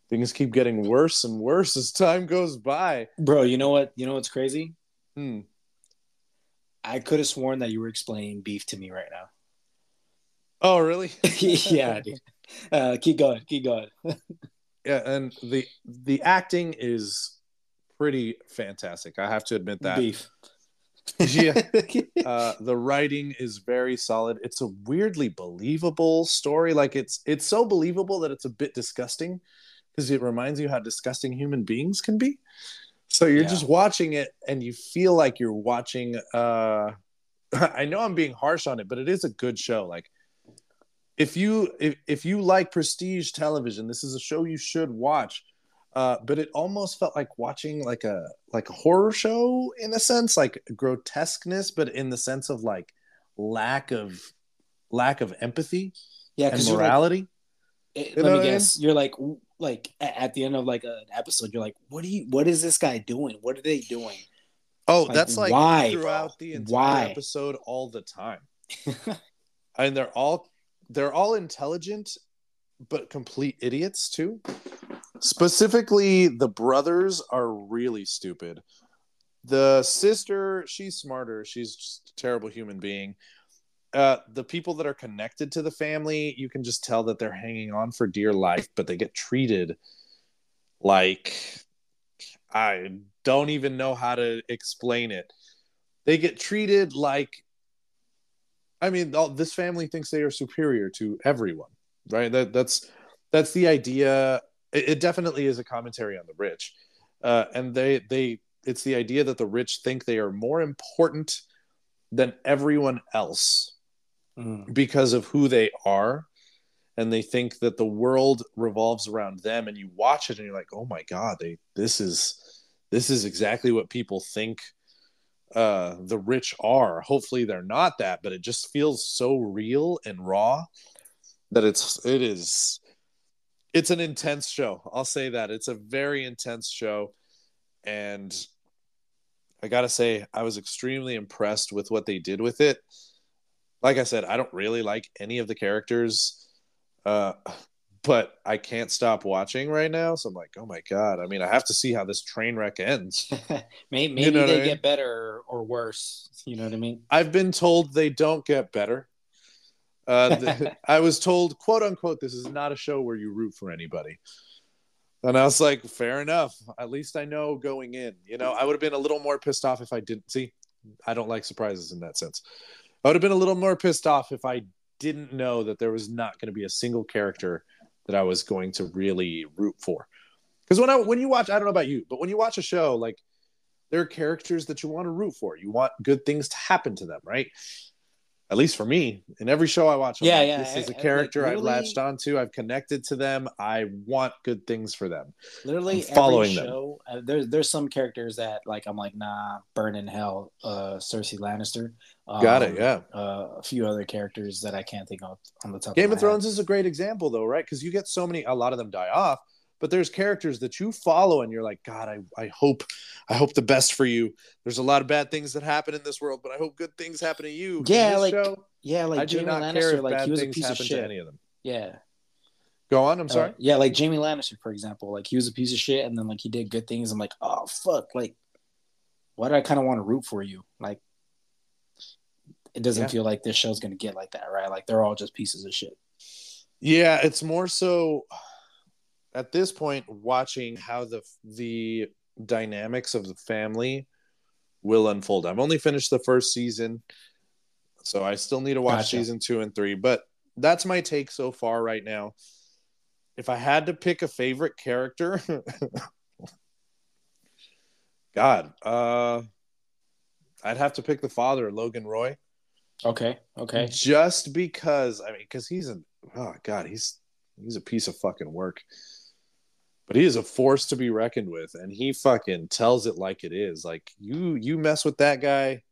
things keep getting worse and worse as time goes by. Bro, you know what? You know what's crazy? Hmm. I could have sworn that you were explaining beef to me right now. Oh, really? yeah, dude. Uh, keep going. Keep going. yeah, and the the acting is pretty fantastic. I have to admit that. Beef. Yeah. uh, the writing is very solid. It's a weirdly believable story. Like it's it's so believable that it's a bit disgusting because it reminds you how disgusting human beings can be. So you're Yeah. just watching it and you feel like you're watching. Uh, I know I'm being harsh on it, but it is a good show. Like if you if, if you like prestige television, this is a show you should watch. Uh, but it almost felt like watching like a like a horror show in a sense, like grotesqueness, but in the sense of like lack of lack of empathy Yeah, and morality. eh, let me what I mean? guess. You're like, like at the end of like an episode, you're like, what do you? What is this guy doing? What are they doing? oh, like, that's like why, throughout the entire Why? episode all the time. and they're all they're all intelligent but complete idiots too specifically the brothers are really stupid the sister she's smarter she's just a terrible human being uh, the people that are connected to the family you can just tell that they're hanging on for dear life but they get treated like i don't even know how to explain it they get treated like I mean, all, this family thinks they are superior to everyone, right? That that's that's the idea. It, it definitely is a commentary on the rich, uh, and they they it's the idea that the rich think they are more important than everyone else Mm. because of who they are, and they think that the world revolves around them. And you watch it, and you're like, oh my god, they this is this is exactly what people think uh the rich are hopefully they're not that but it just feels so real and raw that it's it is it's an intense show i'll say that it's a very intense show and i gotta say i was extremely impressed with what they did with it like i said i don't really like any of the characters uh but i can't stop watching right now so i'm like oh my god i mean i have to see how this train wreck ends maybe maybe know they I mean? get better or worse. You know what I mean? I've been told they don't get better. Uh, th- I was told, quote unquote, this is not a show where you root for anybody. And I was like, fair enough. At least I know going in. You know, I would have been a little more pissed off if I didn't see. I don't like surprises in that sense. I would have been a little more pissed off if I didn't know that there was not going to be a single character that I was going to really root for. Because when I when you watch, I don't know about you, but when you watch a show, like there are characters that you want to root for. You want good things to happen to them, right? At least for me, in every show I watch, I'm Yeah, like, yeah, This is a character like, I've latched onto. I've connected to them. I want good things for them. Literally I'm following every them. show. Uh, there's there's some characters that like I'm like nah, burn in hell. Uh, Cersei Lannister. Um, Got it, yeah. Uh, a few other characters that I can't think of on the top. Game of, of Thrones is a great example, though, right? Because you get so many. A lot of them die off, but there's characters that you follow, and you're like, God, I, I hope, I hope the best for you. There's a lot of bad things that happen in this world, but I hope good things happen to you. Yeah, like, show, Yeah, like I do Jamie not Lannister. like he was a piece of shit. any of them. Yeah. Go on. I'm sorry. Uh, yeah, like Jamie Lannister, for example, like he was a piece of shit, and then like he did good things. I'm like, oh fuck, like, why do I kind of want to root for you? Like, it doesn't Yeah. feel like this show's gonna get like that, right? Like they're all just pieces of shit. Yeah, it's more so at this point watching how the the dynamics of the family will unfold. I've only finished the first season, so I still need to watch Gotcha. season 2 and 3, but that's my take so far right now. If I had to pick a favorite character, God, uh I'd have to pick the father, Logan Roy Okay, okay. just because I mean, because he's a oh god, he's he's a piece of fucking work. But he is a force to be reckoned with, and he fucking tells it like it is. Like you, you mess with that guy,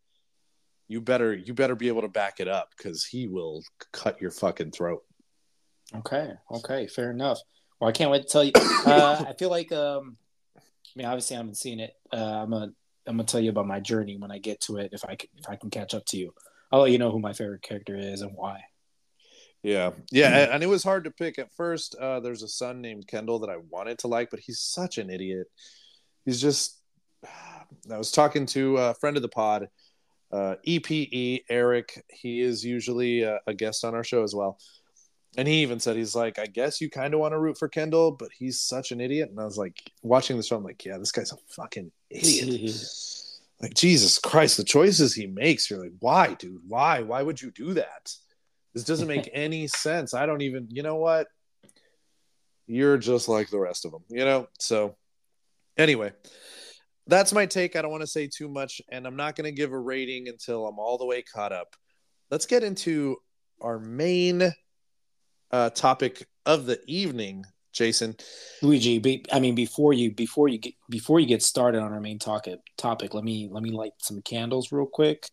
you better you better be able to back it up because he will cut your fucking throat. Okay, okay, fair enough. Well, I can't wait to tell you. Uh, I feel like, um, I mean, obviously, I haven't seen it. Uh, I'm gonna, I'm gonna tell you about my journey when I get to it. If I can, if I can catch up to you, I'll let you know who my favorite character is and why. Yeah, yeah, and, and it was hard to pick at first. Uh, there's a son named Kendall that I wanted to like, but he's such an idiot. He's just. I was talking to a friend of the pod, uh, EPE Eric. He is usually a, a guest on our show as well, and he even said he's like, I guess you kind of want to root for Kendall, but he's such an idiot. And I was like, watching the show, I'm like, yeah, this guy's a fucking idiot. like Jesus Christ, the choices he makes, you're like, why, dude? Why? Why would you do that? This doesn't make any sense. I don't even, you know what? You're just like the rest of them, you know? So, anyway, that's my take. I don't want to say too much, and I'm not going to give a rating until I'm all the way caught up. Let's get into our main uh, topic of the evening Jason. Luigi, be, I mean, before you before you get before you get started on our main topic topic, let me let me light some candles real quick.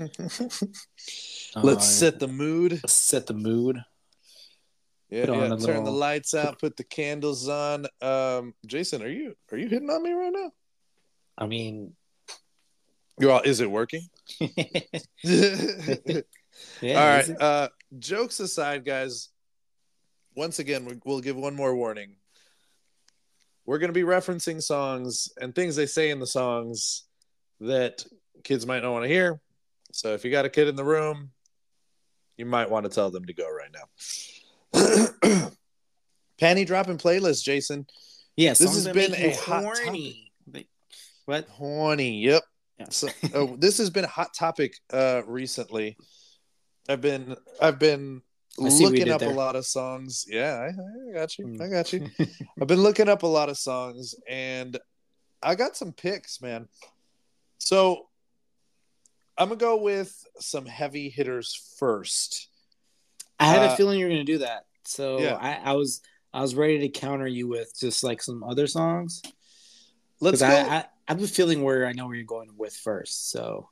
Let's Uh, set the mood. let's set the mood. Yeah, yeah. Turn the lights out. Put the candles on. Um, Jason, are you are you hitting on me right now? I mean, You all, is it working? yeah. all right. Uh, jokes aside, guys. Once again, we'll give one more warning. We're going to be referencing songs and things they say in the songs that kids might not want to hear. So if you got a kid in the room, you might want to tell them to go right now. Panty dropping playlist, Jason. Yeah, this has been a hot horny. But- What? Horny. Yep. Yeah. So oh, this has been a hot topic uh recently. I've been I've been I see what you looking up a lot of songs. Yeah, I, I got you. I got you. I've been looking up a lot of songs and I got some picks, man. So I'm gonna go with some heavy hitters first. I had Uh, a feeling you were gonna do that, so Yeah. I, I was I was ready to counter you with just like some other songs. Let's go. I, I I have a feeling where I know where you're going with first. So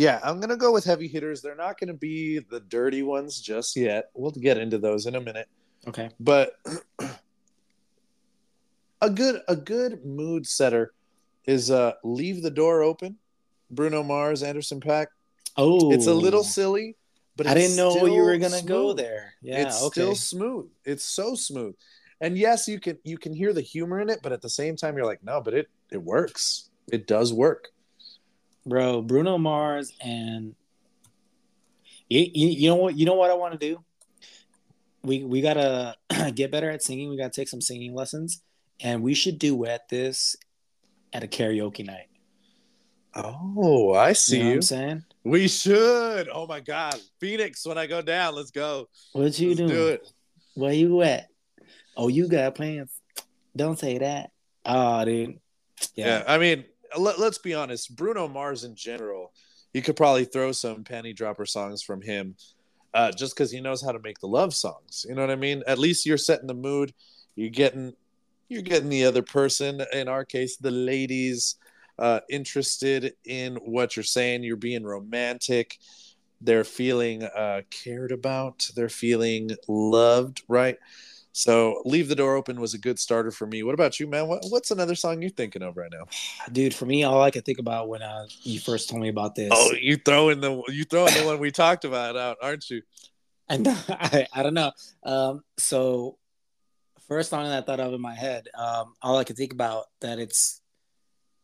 Yeah, I'm gonna go with heavy hitters. They're not gonna be the dirty ones just yet. We'll get into those in a minute. okay, but a good a good mood setter is uh leave the door open bruno mars Anderson .Paak oh, it's a little silly but I didn't know you were gonna go there. Yeah, it's okay. still smooth it's so smooth and yes you can you can hear the humor in it but at the same time you're like no but it it works it does work bro bruno mars and you, you, you know what you know what i want to do? We we gotta get better at singing. We gotta take some singing lessons and we should duet this at a karaoke night. Oh i see you know what i'm saying? We should. Oh my god. Phoenix when i go down let's go. What you let's doing? do it. Where you at? Oh you got plans. Don't say that. Oh dude. Yeah, I mean, let, let's be honest. Bruno Mars in general, you could probably throw some panty dropper songs from him, uh, just because he knows how to make the love songs. You know what I mean? At least you're setting the mood. You're getting, you're getting the other person. In our case, the ladies, uh, interested in what you're saying. You're being romantic. They're feeling uh, cared about. They're feeling loved. Right. So, "Leave the Door Open" was a good starter for me. What about you, man? What, what's another song you're thinking of right now? dude for me all i could think about when uh, you first told me about this Oh, you throwing the you throwing the one we talked about out, aren't you? And I, I don't know. Um, so first song that I thought of in my head, um, all I could think about that it's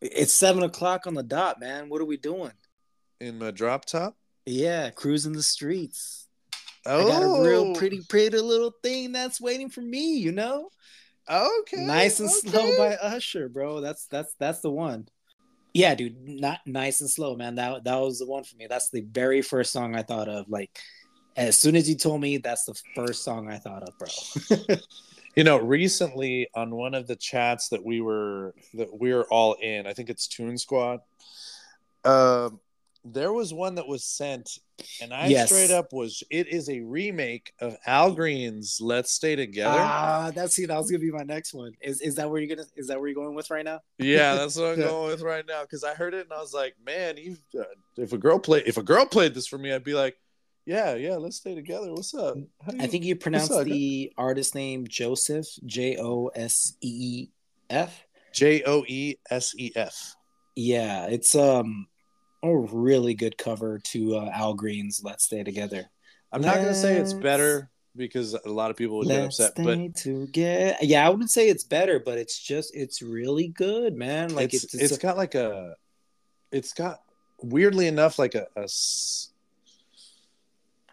it's seven o'clock on the dot, man. What are we doing? In my drop top. Yeah, cruising the streets. Oh, I got a real pretty, pretty little thing that's waiting for me. You know, Okay, nice and okay. slow by Usher, bro. That's that's that's the one. Yeah, dude, not nice and slow, man. That that was the one for me. That's the very first song I thought of. Like, as soon as you told me, that's the first song I thought of, bro. You know, recently on one of the chats that we were that we are all in, I think it's Tune Squad. Um, there was one that was sent, and I Yes. straight up was it is a remake of Al Green's "Let's Stay Together." Ah, that's see, that was gonna be my next one. Is is that where you're gonna? Is that where you're going with right now? Yeah, that's what I'm going with right now because I heard it and I was like, man, you uh, if a girl play if a girl played this for me, I'd be like, yeah, yeah, let's stay together. What's up? How do I think you pronounce the artist name Joseph J O S E E F. J O E S E F. Yeah, it's um a really good cover to uh, Al Green's "Let's Stay Together." I'm not gonna say it's better because a lot of people would get Let's upset, but together. Yeah, I wouldn't say it's better, but it's just it's really good, man. Like it's it's it's it's, got like a it's got weirdly enough like a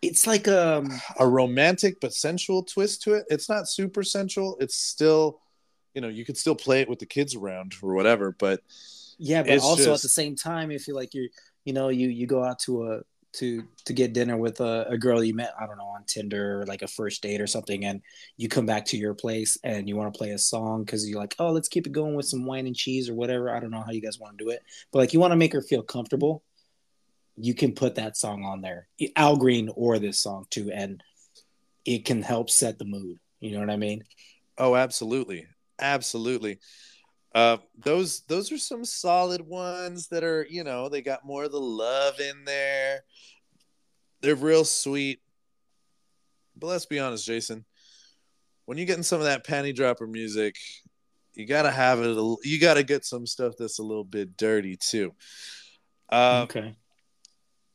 it's like um a romantic but sensual twist to it. It's not super sensual. It's still you know you could still play it with the kids around or whatever, but Yeah, but It's also at the same time, if you like you you know you you go out to a to to get dinner with a, a girl you met I don't know on Tinder or like a first date or something, and you come back to your place and you want to play a song because you're like, oh, let's keep it going with some wine and cheese or whatever. I don't know how you guys want to do it, but like you want to make her feel comfortable. You can put that song on there, Al Green or this song too, and it can help set the mood. You know what I mean? Oh, absolutely. Absolutely. Uh, those those are some solid ones that are you know they got more of the love in there. They're real sweet. But let's be honest, Jason. When you're getting some of that panty dropper music, you gotta have it. A, you gotta get some stuff that's a little bit dirty too. Uh, okay.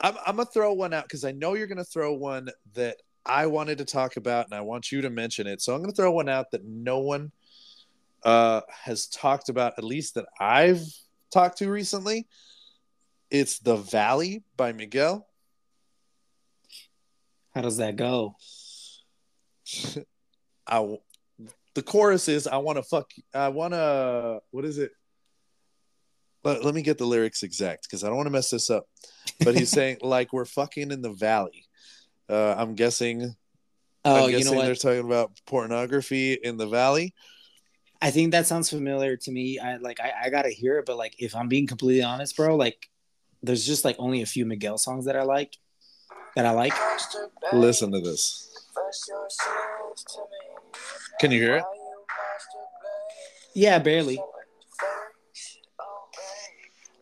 I'm, I'm gonna throw one out because I know you're gonna throw one that I wanted to talk about, and I want you to mention it. So I'm gonna throw one out that no one uh, has talked about, at least that I've talked to recently. It's "The Valley" by Miguel. How does that go? I the chorus is I want to fuck I want to what is it? Let, let me get the lyrics exact because I don't want to mess this up. But he's saying like we're fucking in the valley. Uh, I'm guessing. Oh, I'm you know what? they're talking about pornography in the valley. I think that sounds familiar to me. I like I, I gotta hear it, but like if I'm being completely honest, bro, like there's just like only a few Miguel songs that I like that I like. Listen to this. Can you hear it? Yeah, barely.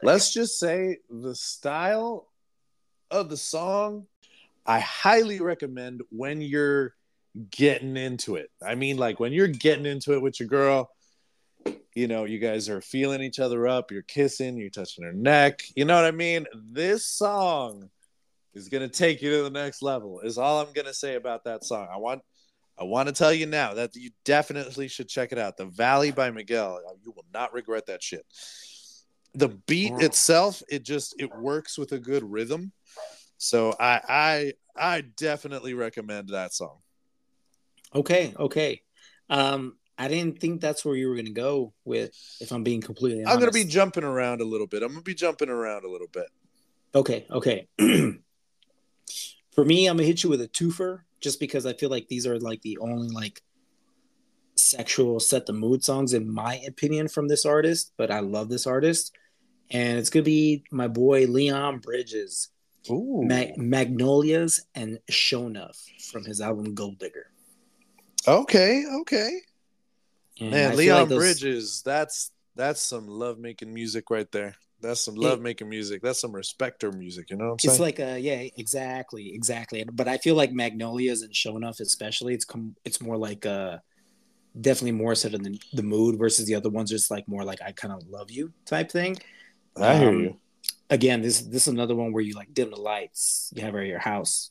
Let's just say the style of the song, I highly recommend when you're getting into it. I mean, like when you're getting into it with your girl, you know, you guys are feeling each other up, you're kissing, you're touching her neck. You know what I mean? This song is gonna take you to the next level, is all I'm gonna say about that song. I want I want to tell you now that you definitely should check it out. The Valley by Miguel. You will not regret that shit. The beat itself, it just it works with a good rhythm. So I I I definitely recommend that song. Okay, okay. Um, I didn't think that's where you were gonna go with. If I'm being completely honest, I'm gonna be jumping around a little bit. I'm gonna be jumping around a little bit. Okay, okay. For me, I'm gonna hit you with a twofer, just because I feel like these are like the only like sexual set the mood songs in my opinion from this artist. But I love this artist, and it's gonna be my boy Leon Bridges, Ooh. Mag- Magnolias and Sho Nuff from his album Gold Digger. Okay, okay. And I Man, Leon like those- Bridges, that's that's some love making music right there. That's some love making music. That's some respecter music. You know what I'm It's saying? like a yeah, exactly, exactly. But I feel like Magnolias and Sho Nuff, especially, it's come. It's more like uh definitely more so than the, the mood versus the other ones. Just like more like I kind of love you type thing. I hear um, you. Again, this this is another one where you like dim the lights. You have her at your house.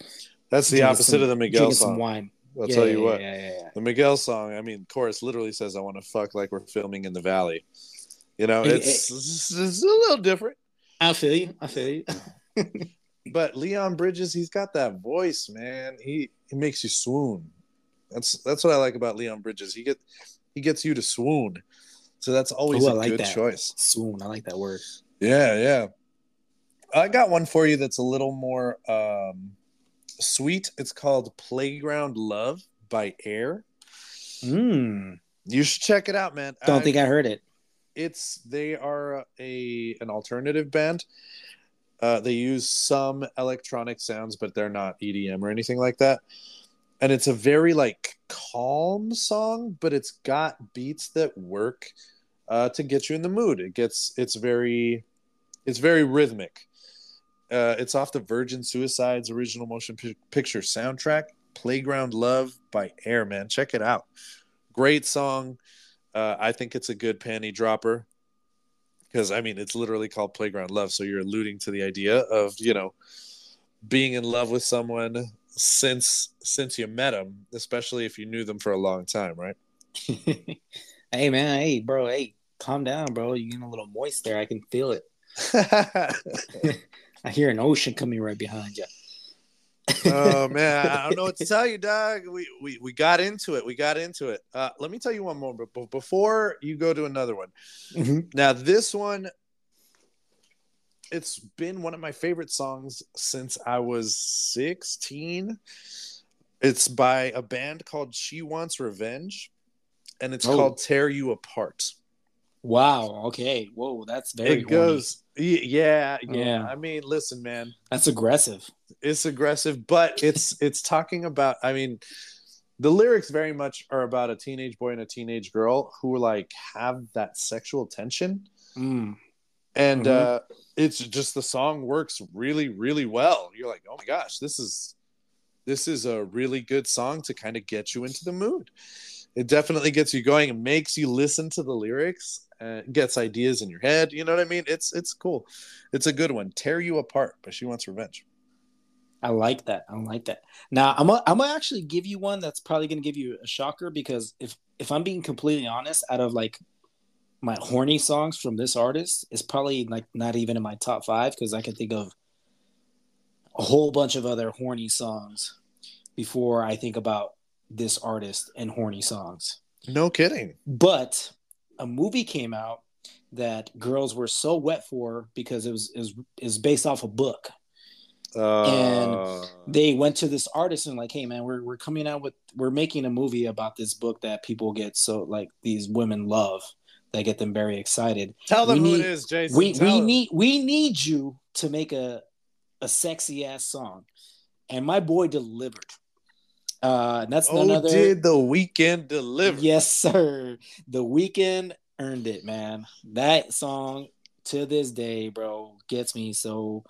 That's the opposite some- of the Miguel drinking some song. wine. I'll Yeah, tell you yeah, what. Yeah. The Miguel song, I mean, chorus literally says, "I want to fuck like we're filming in the valley." You know, it's, it's, it's a little different. I feel you. I feel you. But Leon Bridges, he's got that voice, man. He he makes you swoon. That's that's what I like about Leon Bridges. He get he gets you to swoon. So that's always Ooh, I a like good that. choice. Swoon. I like that word. Yeah, yeah. I got one for you that's a little more um, sweet. It's called Playground Love by Air. Mm, You should check it out, man. don't think I heard it. it's they are a an alternative band. Uh, they use some electronic sounds, but they're not EDM or anything like that. And it's a very like calm song, but it's got beats that work uh, to get you in the mood. It gets it's very it's very rhythmic. Uh, it's off the Virgin Suicide's original motion pi- picture soundtrack, "Playground Love" by Air. Man, check it out. Great song. Uh, I think it's a good panty dropper because I mean it's literally called Playground Love, so you're alluding to the idea of you know being in love with someone since since you met them, especially if you knew them for a long time, right? hey man, hey bro, hey, calm down, bro. You're getting a little moist there. I can feel it. I hear an ocean coming right behind you. oh man, I don't know what to tell you, Doug. We we we got into it. We got into it. Uh, let me tell you one more, but before you go to another one. Mhm. Now this one, it's been one of my favorite songs since I was sixteen. It's by a band called She Wants Revenge, and it's Oh. called "Tear You Apart." Wow. Okay. Whoa, that's very. it goes, yeah, yeah. I mean, listen, man. That's aggressive. it's aggressive but it's it's talking about i mean the lyrics very much are about a teenage boy and a teenage girl who like have that sexual tension Mm. and Mhm. uh it's just the song works really really well you're like oh my gosh this is this is a really good song to kind of get you into the mood it definitely gets you going it makes you listen to the lyrics and gets ideas in your head you know what i mean it's it's cool it's a good one tear you apart but she wants revenge I like that. I like that. Now I'm gonna, I'm gonna actually give you one that's probably gonna give you a shocker because if if I'm being completely honest, out of like my horny songs from this artist, it's probably like not even in my top five because I can think of a whole bunch of other horny songs before I think about this artist and horny songs. no kidding But a movie came out that girls were so wet for because it was is is based off a book uh, they went to this artist and like, hey man, we're we're coming out with we're making a movie about this book that people get so like these women love that get them very excited. tell them we who need- it is jason We Tell we them. need we need you to make a a sexy ass song, and my boy delivered. Uh, and that's oh another. did the Weeknd deliver Yes, sir. The Weeknd earned it, man. That song to this day, bro, gets me so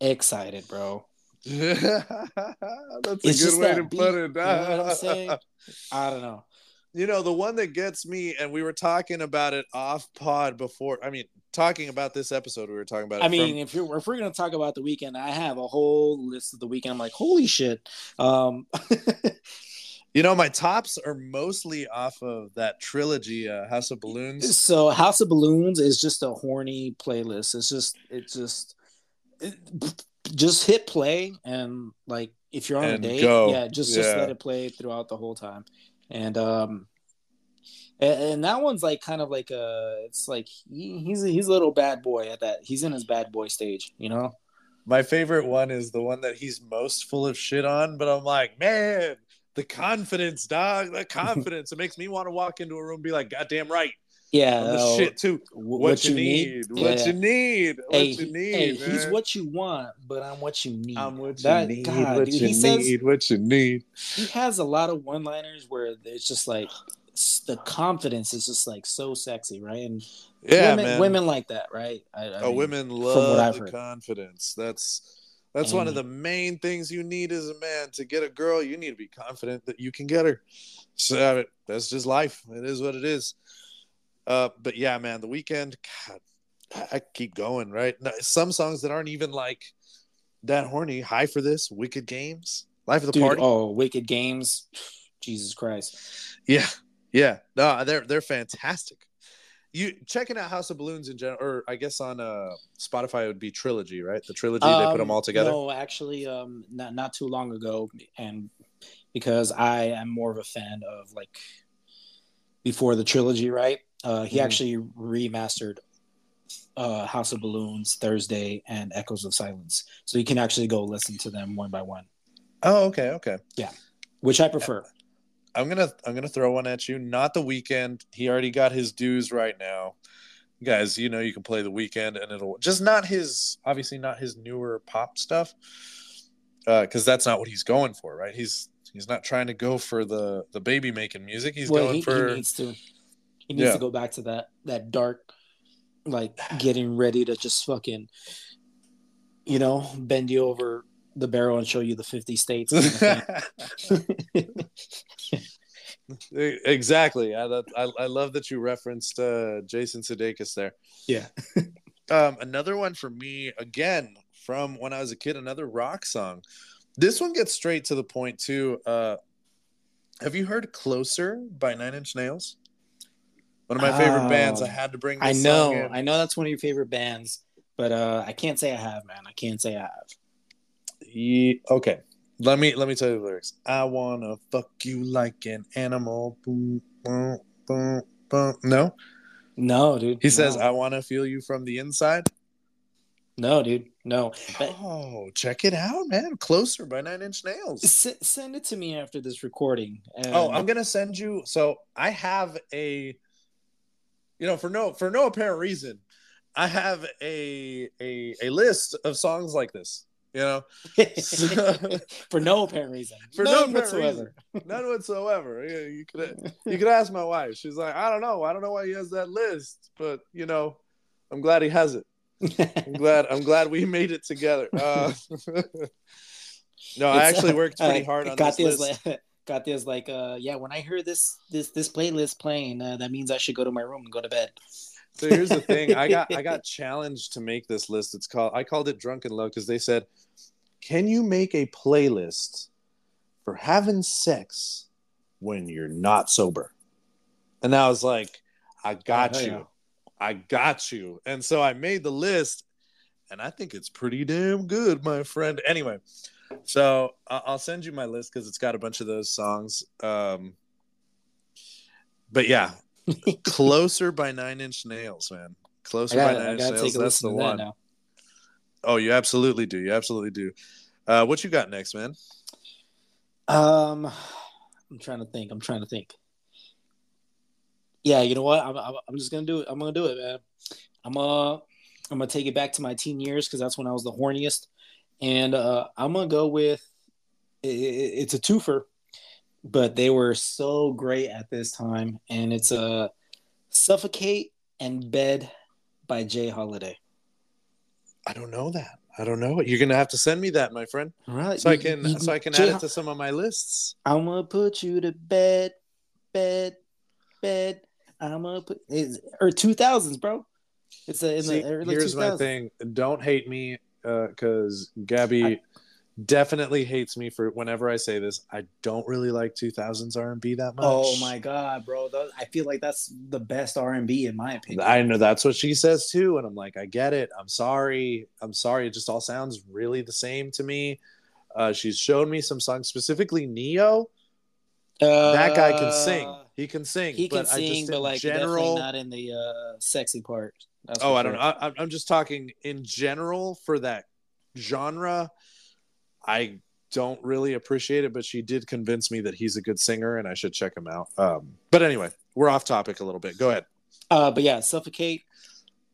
excited, bro. That's a It's good way to beat, put it. you know what I'm saying? I don't know. You know, the one that gets me, and we were talking about it off pod before. I mean, talking about this episode, we were talking about it. I mean, from- if you're if we're gonna talk about the Weeknd, I have a whole list of the Weeknd. I'm like, holy shit. Um, you know, my tops are mostly off of that trilogy, uh, House of Balloons. so House of Balloons is just a horny playlist. It's just it's just it, just hit play and like if you're on And a date, go. yeah, just just let it play throughout the whole time. And um and, and that one's like kind of like a it's like he, he's a, he's a little bad boy at that. He's in his bad boy stage, you know? My favorite one is the one that he's most full of shit on, but I'm like, man, the confidence, dog, the confidence. it makes me want to walk into a room and be like, goddamn right. Yeah, uh, shit too. wh- What, you need, what Yeah. you need, what hey, you need. hey, he's what you want, but I'm what you need. I'm what you That- need, God, what dude, you he says- need, what you need. he has a lot of one-liners where it's just like the confidence is just like so sexy, right? And Yeah, women, man. women like that, right? I, I oh, mean, women love the heard. confidence. That's that's one of the main things you need as a man to get a girl. You need to be confident that you can get her. So I mean, that's just life. It is what it is. Uh, but yeah, man, the Weeknd. God, I- keep going. Right, No, some songs that aren't even like that horny. High for this. Wicked games. Life of the Dude, party. oh, Wicked Games, Jesus Christ! Yeah, yeah. No, they're they're fantastic. You checking out House of Balloons in general, or I guess on uh Spotify it would be trilogy, right? The trilogy they put Um, them all together. No, actually, um, not not too long ago, and because I am more of a fan of like before the trilogy, right? Uh, he Mhm. actually remastered uh, House of Balloons, Thursday, and Echoes of Silence, so you can actually go listen to them one by one, Oh, okay, okay. Yeah, which I prefer. I'm gonna I'm gonna throw one at you. Not the Weeknd. He already got his dues right now. Guys, you know you can play the Weeknd and it'll just not his obviously not his newer pop stuff. Uh, because that's not what he's going for, right? He's he's not trying to go for the the baby making music. He's well, going he, for he needs to. He needs Yeah. to go back to that that dark, like getting ready to just fucking, you know, bend you over the barrel and show you the fifty states. kind of exactly. I, I I love that you referenced uh, Jason Sudeikis there. yeah. Um, another one for me again from when I was a kid. Another rock song. This one gets straight to the point too. Uh, have you heard "Closer" by Nine Inch Nails? One of my favorite Oh. bands. I had to bring. This I know. I know that's one of your favorite bands, but uh, I can't say I have, man. I can't say I have. Okay. Let me let me tell you the lyrics. I wanna fuck you like an animal. Boom, boom, boom, boom. No, No, dude. he says, "I wanna feel you from the inside." no, dude. No. But Oh, check it out, man! Closer by Nine Inch Nails. s- send it to me after this recording. And Oh, I'm gonna send you. So I have a, you know, for no for no apparent reason, I have a a a list of songs like this. You know, for no apparent reason. For no None apparent whatsoever. none whatsoever. You, you could you could ask my wife. She's like, I don't know. I don't know why he has that list, but you know, I'm glad he has it. I'm glad. I'm glad we made it together. Uh, no, I actually uh, worked pretty uh, hard on got this list. Got this like uh yeah when I hear this this this playlist playing uh, that means I should go to my room and go to bed. So here's the thing. I got I got challenged to make this list. It's called I called it Drunken Love because they said, Can you make a playlist for having sex when you're not sober? And I was like, I got Oh, you. yeah. I got you. And so I made the list, and I think it's pretty damn good, my friend. Anyway, so I'll send you my list because it's got a bunch of those songs. Um, but yeah, Closer by Nine Inch Nails, man. Closer by gotta, Nine Inch Nails. That's the that one. Oh, you absolutely do. You absolutely do. Uh, what you got next, man? Um, I'm trying to think. I'm trying to think. Yeah, you know what? I'm, I'm, I'm just gonna do it. I'm gonna do it, man. I'm uh, I'm gonna take it back to my teen years because that's when I was the horniest, and uh, I'm gonna go with. i- i it's a twofer, but they were so great at this time, and it's a uh, "Suffocate" and "Bed" by J. Holiday. I don't know that. I don't know. You're gonna have to send me that, my friend, All right, so I can you- so I can Jay add it to some of my lists. I'm gonna put you to bed, bed, bed. I'm gonna put or two thousands, bro. It's a, in See, the early here's my thing. Don't hate me, because Gabby I- definitely hates me for whenever I say this. I don't really like 2000s R&B that much. Oh my god, bro! I feel like that's the best R and B in my opinion. I know that's what she says too, and I'm like, I get it. I'm sorry. I'm sorry. It just all sounds really the same to me. Uh, she's shown me some songs, specifically Ne-Yo. Uh, that guy can sing. Uh, He can sing. He can but I sing, just but like general. definitely not in the uh, sexy part. That's oh, I don't sure. know. I, I'm- I'm just talking in general for that genre. I don't really appreciate it, but she did convince me that he's a good singer and I should check him out. Um, but anyway, we're off topic a little bit. Go ahead. Uh, but yeah, suffocate.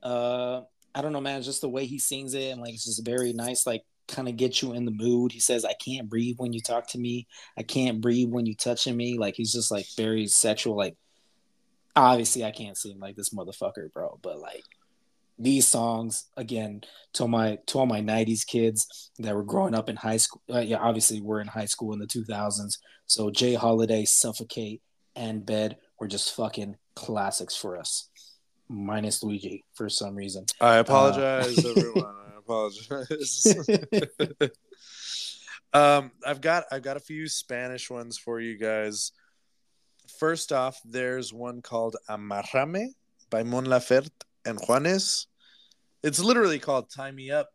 Uh, I don't know, man. Just the way he sings it, and like it's just very nice. Like kind of get you in the mood. He says, "I can't breathe when you talk to me. I can't breathe when you touching me." Like he's just like very sexual. Like obviously, I can't sing like this motherfucker, bro. But like these songs again to all my to all my '90s kids that were growing up in high school. Uh, yeah, obviously we're in high school in the 2000s. So J. Holiday, "Suffocate," and "Bed" were just fucking classics for us minus Luigi for some reason. I apologize, everyone. I apologize. um, I've got I've got a few Spanish ones for you guys. First off, there's one called Amarrame by Mon Laferte and Juanes. It's literally called Tie Me Up.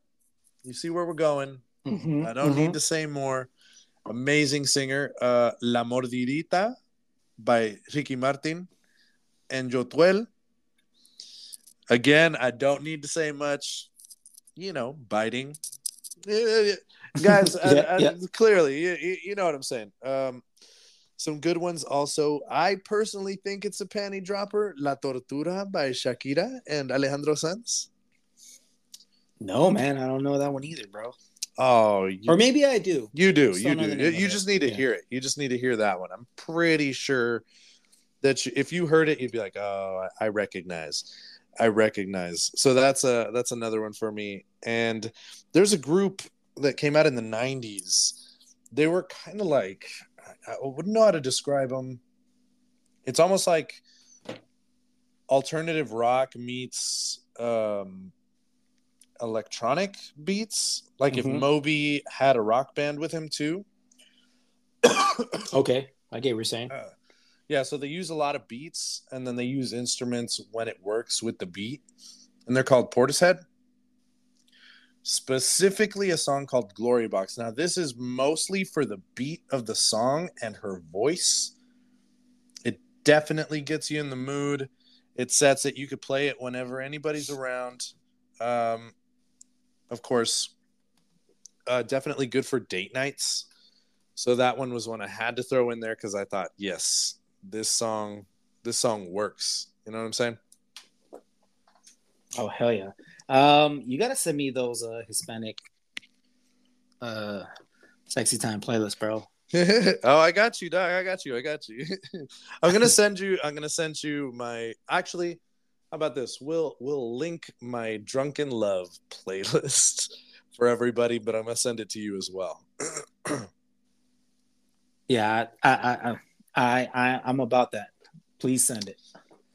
You see where we're going. Mm-hmm, I don't need to say more. Amazing singer. Uh, La Mordidita by Ricky Martin and Yotuel. Again, I don't need to say much. You know, biting. Eh, Guys, Yeah, I- yeah. clearly, you, you- you know what I'm saying. Um, some good ones also. I personally think it's a panty dropper. La Tortura by Shakira and Alejandro Sanz. No, man, I don't know that one either, bro. Oh, you, Or maybe I do. You do. You do. You, you just need to Yeah. hear it. You just need to hear that one. I'm pretty sure that you, if you heard it, you'd be like, "Oh, I I recognize. I recognize." So that's a that's another one for me. And there's a group that came out in the '90s. They were kind of like I, wouldn't know how to describe them. It's almost like alternative rock meets um, electronic beats. Like if Mhm. Moby had a rock band with him too. Okay, I get what you're saying. Uh, yeah, so they use a lot of beats and then they use instruments when it works with the beat. And they're called Portishead. Specifically, a song called Glory Box. Now, this is mostly for the beat of the song and her voice. It definitely gets you in the mood. It sets it. You could play it whenever anybody's around. Um, of course, uh, definitely good for date nights. So that one was one I had to throw in there because I thought, yes, this song, this song works. You know what I'm saying? Oh hell yeah. Um, you gotta send me those uh Hispanic uh sexy time playlist, bro. oh, I got you, dog. I got you. I got you. I'm gonna send you. I'm gonna send you my. Actually, how about this? We'll we'll link my drunken love playlist for everybody, but I'm gonna send it to you as well. yeah, I I I I I'm about that. Please send it.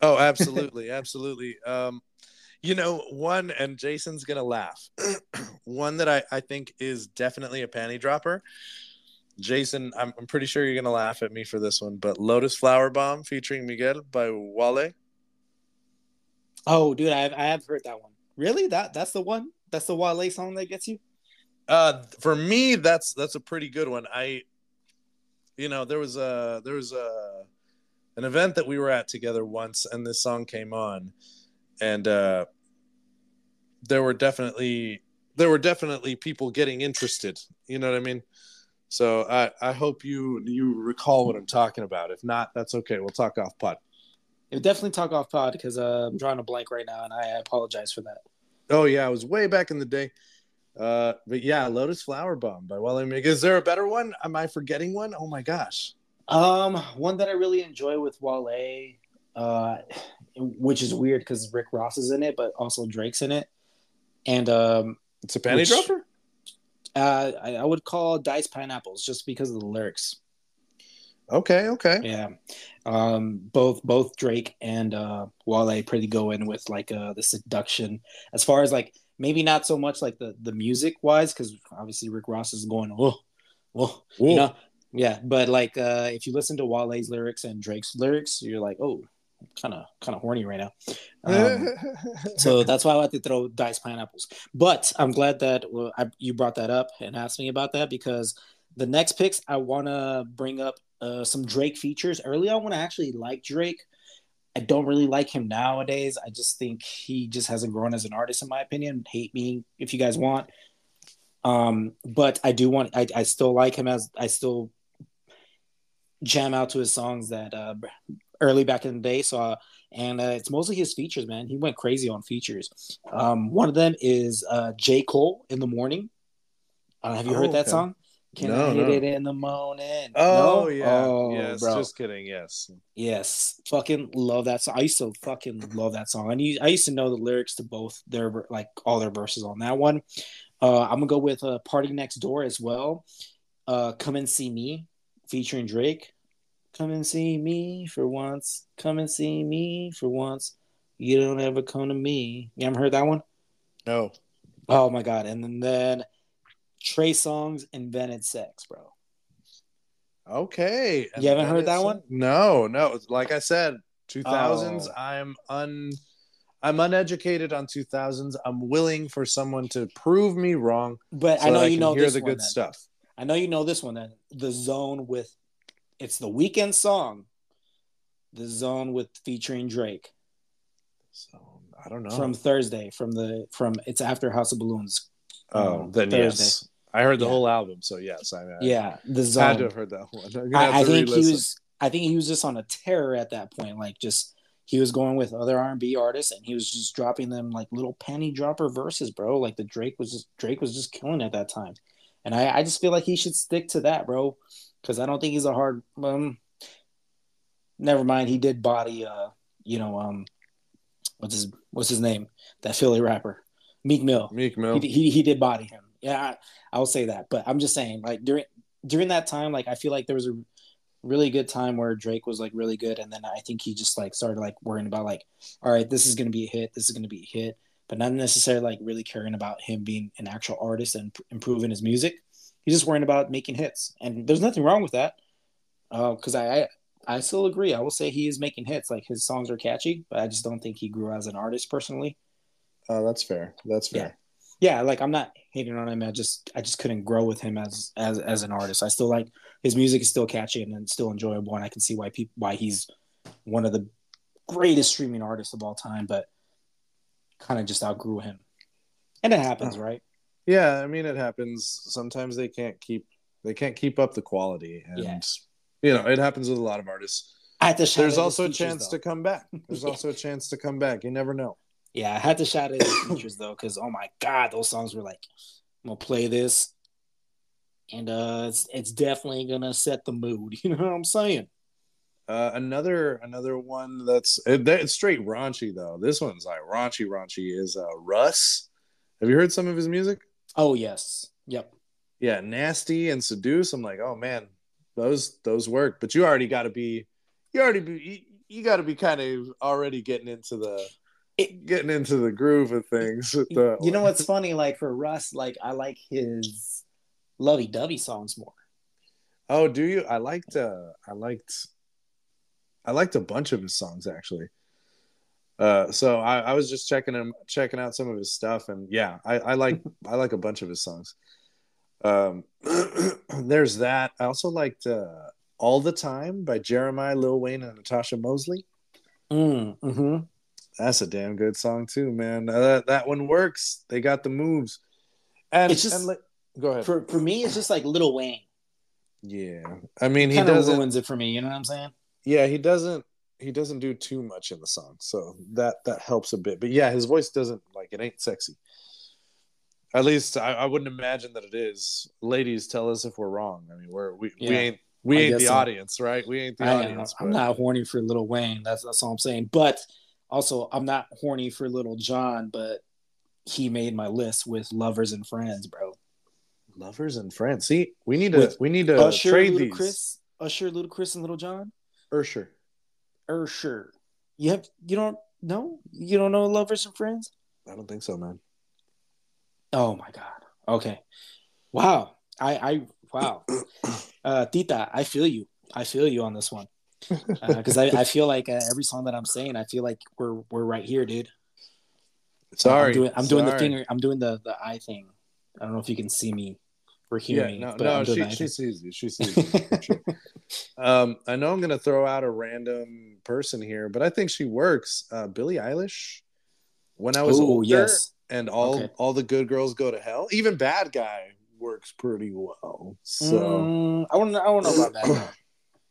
Oh, absolutely, absolutely. Um, you know, one and Jason's gonna laugh. one that I I think is definitely a panty dropper Jason, I'm, I'm pretty sure you're gonna laugh at me for this one, but Lotus Flower Bomb featuring Miguel by Wale. Oh, dude, I have, I have heard that one. Really? That that's the one? That's the Wale song that gets you? Uh, for me, that's that's a pretty good one. I, you know, there was a there was a an event that we were at together once, and this song came on, and uh, there were definitely there were definitely people getting interested. You know what I mean? So I, I hope you you recall what I'm talking about. If not, that's okay. We'll talk off pod. Definitely talk off pod because uh, I'm drawing a blank right now, and I apologize for that. Oh yeah, it was way back in the day. Uh, but yeah, Lotus Flower Bomb by Wale Is there a better one? Am I forgetting one? Oh my gosh. Um, one that I really enjoy with Wale, uh, which is weird because Rick Ross is in it, but also Drake's in it, and um, it's a panty which, dropper. Uh, I, I would call Diced Pineapples just because of the lyrics. Okay, okay. Yeah. Um, both both Drake and uh Wale pretty go in with like uh the seduction. As far as like maybe not so much like the the music wise, because obviously Rick Ross is going, oh, well, you know, yeah. But like uh if you listen to Wale's lyrics and Drake's lyrics, you're like, oh, kind of kind of horny right now. Um, so that's why I like to throw diced pineapples. But I'm glad that well, I, you brought that up and asked me about that because the next picks I want to bring up uh, some Drake features. Early on, when I actually like Drake, I don't really like him nowadays. I just think he just hasn't grown as an artist, in my opinion. Hate me if you guys want. Um, but I do want. I, I still like him as I still jam out to his songs that uh, early back in the day. So, uh, and uh, it's mostly his features, man. He went crazy on features. Um, one of them is uh, J. Cole in the morning. Uh, have you oh, heard that okay. song? Can no, I hit no. it in the morning? Oh no? yeah, oh, yes. Bro. Just kidding. Yes, yes. Fucking love that song. I used to fucking love that song. I I used to know the lyrics to both their like all their verses on that one. Uh, I'm gonna go with uh, "PartyNextDoor" as well. Uh, "Come and See Me" featuring Drake. Come and see me for once. Come and see me for once. You don't ever come to me. You haven't heard that one? No. Oh my god! And then, then Trey Songz invented sex, bro. Okay. You haven't heard that one? No, no. Like I said, 2000s. Oh. I'm un. I'm uneducated on 2000s. I'm willing for someone to prove me wrong. But so I know you I know hear the good then. stuff. I know you know this one. Then the zone with it's the Weeknd song, "The Zone" with featuring Drake. So I don't know from Thursday from the from it's after House of Balloons. Oh, um, then Thursday. yes, I heard the yeah. whole album. So yes, I, I yeah, the zone. Had to have heard that one. I, I think he was. I think he was just on a terror at that point. Like just he was going with other R and B artists, and he was just dropping them like little penny dropper verses, bro. Like the Drake was just Drake was just killing at that time, and I, I just feel like he should stick to that, bro because I don't think he's a hard. Um, never mind. He did body. Uh, you know, um, what's his what's his name? That Philly rapper, Meek Mill. Meek Mill. He, he, he did body him. Yeah, I, I will say that. But I'm just saying, like during during that time, like I feel like there was a really good time where Drake was like really good, and then I think he just like started like worrying about like, all right, this is gonna be a hit, this is gonna be a hit, but not necessarily like really caring about him being an actual artist and improving his music. He's just worrying about making hits, and there's nothing wrong with that. Because uh, I, I I still agree. I will say he is making hits. Like his songs are catchy, but I just don't think he grew as an artist personally. Oh, that's fair. That's fair. Yeah. yeah, like I'm not hating on him. I just I just couldn't grow with him as as as an artist. I still like his music is still catchy and, and still enjoyable, and I can see why people why he's one of the greatest streaming artists of all time. But kind of just outgrew him, and it happens, oh. right? Yeah, I mean it happens. Sometimes they can't keep they can't keep up the quality, and yeah. you know it happens with a lot of artists. I had to shout There's also a chance though. to come back. There's yeah. also a chance to come back. You never know. Yeah, I had to shout out his features though, because oh my god, those songs were like, I'm gonna play this and uh, it's it's definitely gonna set the mood. You know what I'm saying? Uh, another another one that's it, it's straight raunchy though. This one's like raunchy, raunchy is uh, Russ. Have you heard some of his music? Oh yes, yep. Yeah, nasty and seduce. I'm like, oh man, those those work. But you already got to be, you already be, you, you got to be kind of already getting into the it, getting into the groove of things. The, you know what's funny? Like for Russ, like I like his lovey dovey songs more. Oh, do you? I liked uh I liked I liked a bunch of his songs actually. Uh, so I, I was just checking him, checking out some of his stuff, and yeah, I, I like I like a bunch of his songs. Um, there's that. I also liked uh, "All the Time" by Jeremih, Lil Wayne, and Natasha Mosley. Mm, hmm That's a damn good song too, man. Uh, that that one works. They got the moves. And it's just and, go ahead. For for me, it's just like Lil Wayne. Yeah, I mean, he doesn't ruins it for me. You know what I'm saying? yeah, he doesn't he doesn't do too much in the song, so that that helps a bit. But yeah, his voice doesn't like it ain't sexy. At least I, I wouldn't imagine that it is. Ladies, tell us if we're wrong. I mean, we're we, yeah, we ain't we ain't the so. audience, right? We ain't the I, audience. I'm not horny for Little Wayne. That's that's all I'm saying. But also, I'm not horny for Little Jon. But he made my list with lovers and friends, bro. Lovers and friends. See, we need to with we need to Usher, trade Ludacris, these. Usher, Ludacris, and Little Jon. Usher. Usher. You have you don't know you don't know Lovers and Friends? I don't think so, man. Oh my god. Okay. Wow. I I wow. Uh, Tita, I feel you. I feel you on this one because uh, I, I feel like uh, every song that I'm saying, I feel like we're we're right here, dude. Sorry, I'm doing, I'm doing the finger. I'm doing the the eye thing. I don't know if you can see me for hearing. Yeah, no, no, she, she sees you. She sees you. sure. Um, I know I'm gonna throw out a random person here, but I think she works. Uh, Billie Eilish. When I was Ooh, older, yes. and all okay. all the good girls go to hell. Even bad guy works pretty well. So mm, I want I want to know about that.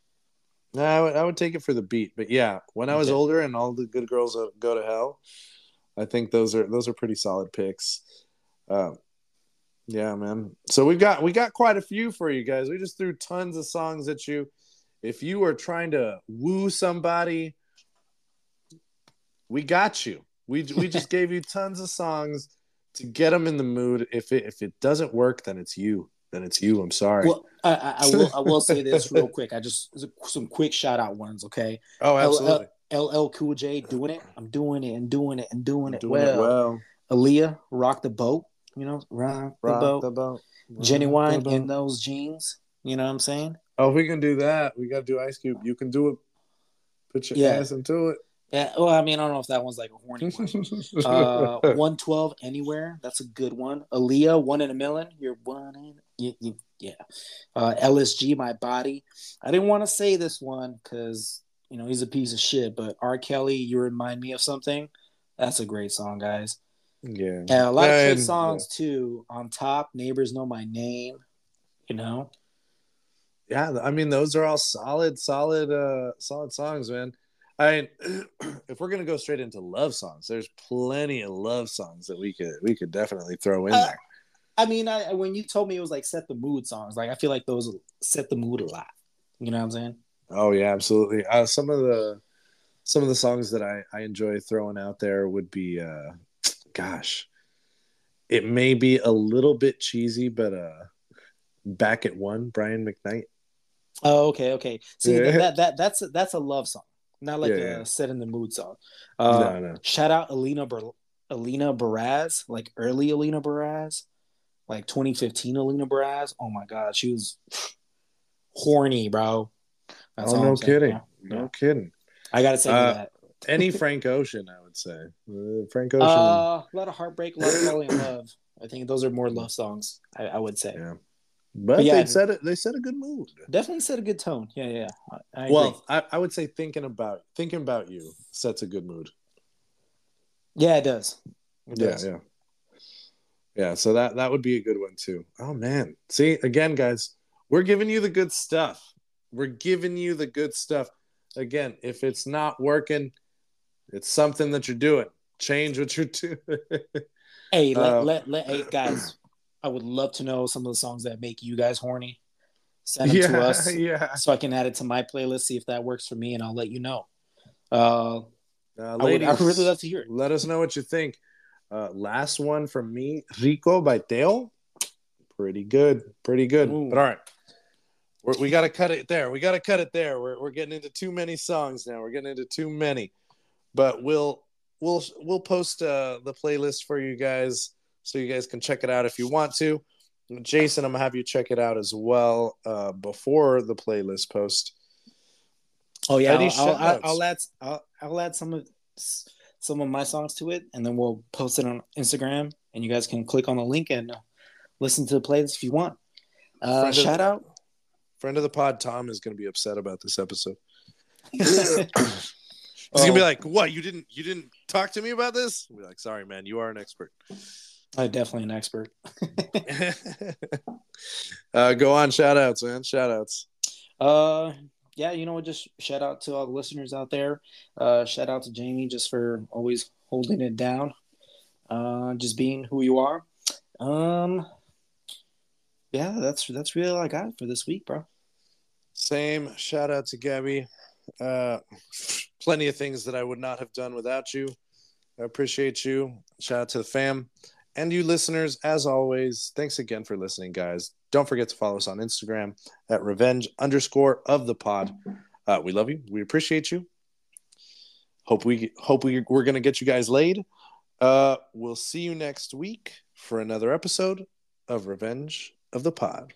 no, I would, I would take it for the beat, but yeah, when I was okay. older and all the good girls go to hell, I think those are those are pretty solid picks. Um, yeah, man. So we got we got quite a few for you guys. We just threw tons of songs at you. If you are trying to woo somebody, we got you. We we just gave you tons of songs to get them in the mood. If it if it doesn't work, then it's you. Then it's you. I'm sorry. Well, I, I, I will I will say this real quick. I just some quick shout out ones. Okay. Oh, absolutely. L LL Cool J doing it. I'm doing it and doing it and doing it well. It well. Aaliyah rock the boat. You know, rock, rock the boat. The boat. Ginuwine in those jeans. You know what I'm saying? Oh, we can do that. We got to do Ice Cube. You can do it. Put your yeah. ass into it. Yeah. Well, I mean, I don't know if that one's like a horny one. uh, 112 anywhere. That's a good one. Aaliyah, one in a million. You're one in. You, you, yeah. Uh, LSG, my body. I didn't want to say this one because you know he's a piece of shit. But R. Kelly, you remind me of something. That's a great song, guys. Yeah. And a lot of good songs yeah. too. On top, neighbors know my name. You know. Yeah, I mean those are all solid, solid, uh, solid songs, man. I mean, if we're gonna go straight into love songs, there's plenty of love songs that we could we could definitely throw in uh, there. I mean, I, when you told me it was like set the mood songs, like I feel like those set the mood a lot. You know what I'm saying? Oh yeah, absolutely. Uh, some of the some of the songs that I I enjoy throwing out there would be uh, gosh, it may be a little bit cheesy, but uh, back at one, Brian McKnight. Oh, okay, okay. See yeah. that that that's that's a love song, not like yeah, a set in the mood song. Uh, no, no. Shout out Alina Ber- Alina Baraz, like early Alina Baraz, like 2015 Alina Baraz. Oh my god, she was horny, bro. That's oh, no kidding, no kidding. I gotta say uh, that any Frank Ocean, I would say. Uh, Frank Ocean. Uh, a lot of heartbreak, a lot of falling in love. I think those are more love songs. I, I would say. Yeah. But, but yeah, they set it. They set a good mood. Definitely set a good tone. Yeah, yeah. I well, I, I, would say thinking about thinking about you sets a good mood. Yeah, it does. It yeah, does. yeah, yeah. So that that would be a good one too. Oh man, see again, guys, we're giving you the good stuff. We're giving you the good stuff. Again, if it's not working, it's something that you're doing. Change what you're doing. hey, let, um, let, let, hey, guys, I would love to know some of the songs that make you guys horny. Send them yeah, to us yeah. so I can add it to my playlist, see if that works for me, and I'll let you know. Uh, Uh, I, would, ladies, I really love to hear it. let us know what you think. Uh, last one from me, Rico by Dale. Pretty good, pretty good. Ooh. But all right, we're, we got to cut it there. We got to cut it there. We're we're getting into too many songs now. We're getting into too many. But we'll we'll we'll post uh, the playlist for you guys so you guys can check it out if you want to. Jason, I'm gonna have you check it out as well uh, before the playlist post. Oh yeah, I'll, I'll. I'll add I'll, I'll add some of some of my songs to it, and then we'll post it on Instagram, and you guys can click on the link and listen to the playlist if you want. Uh, of- shout out. Friend of the pod, Tom, is gonna be upset about this episode. oh, He's gonna be like, "What? You didn't you didn't talk to me about this?" I'll be like, "Sorry, man. You are an expert." I'm definitely an expert. uh, go on, shout outs, man. Shout outs. Uh, yeah, you know what? Just shout out to all the listeners out there. Uh, shout out to Jamie just for always holding it down. Uh, just being who you are. Um, yeah, that's that's really all I got for this week, bro. Same. Shout out to Gabby. Uh, plenty of things that I would not have done without you. I appreciate you. Shout out to the fam and you listeners. As always, thanks again for listening, guys. Don't forget to follow us on Instagram at revenge underscore of the pod. Uh, we love you. We appreciate you. Hope we hope we we're gonna get you guys laid. Uh, we'll see you next week for another episode of Revenge of the Pod.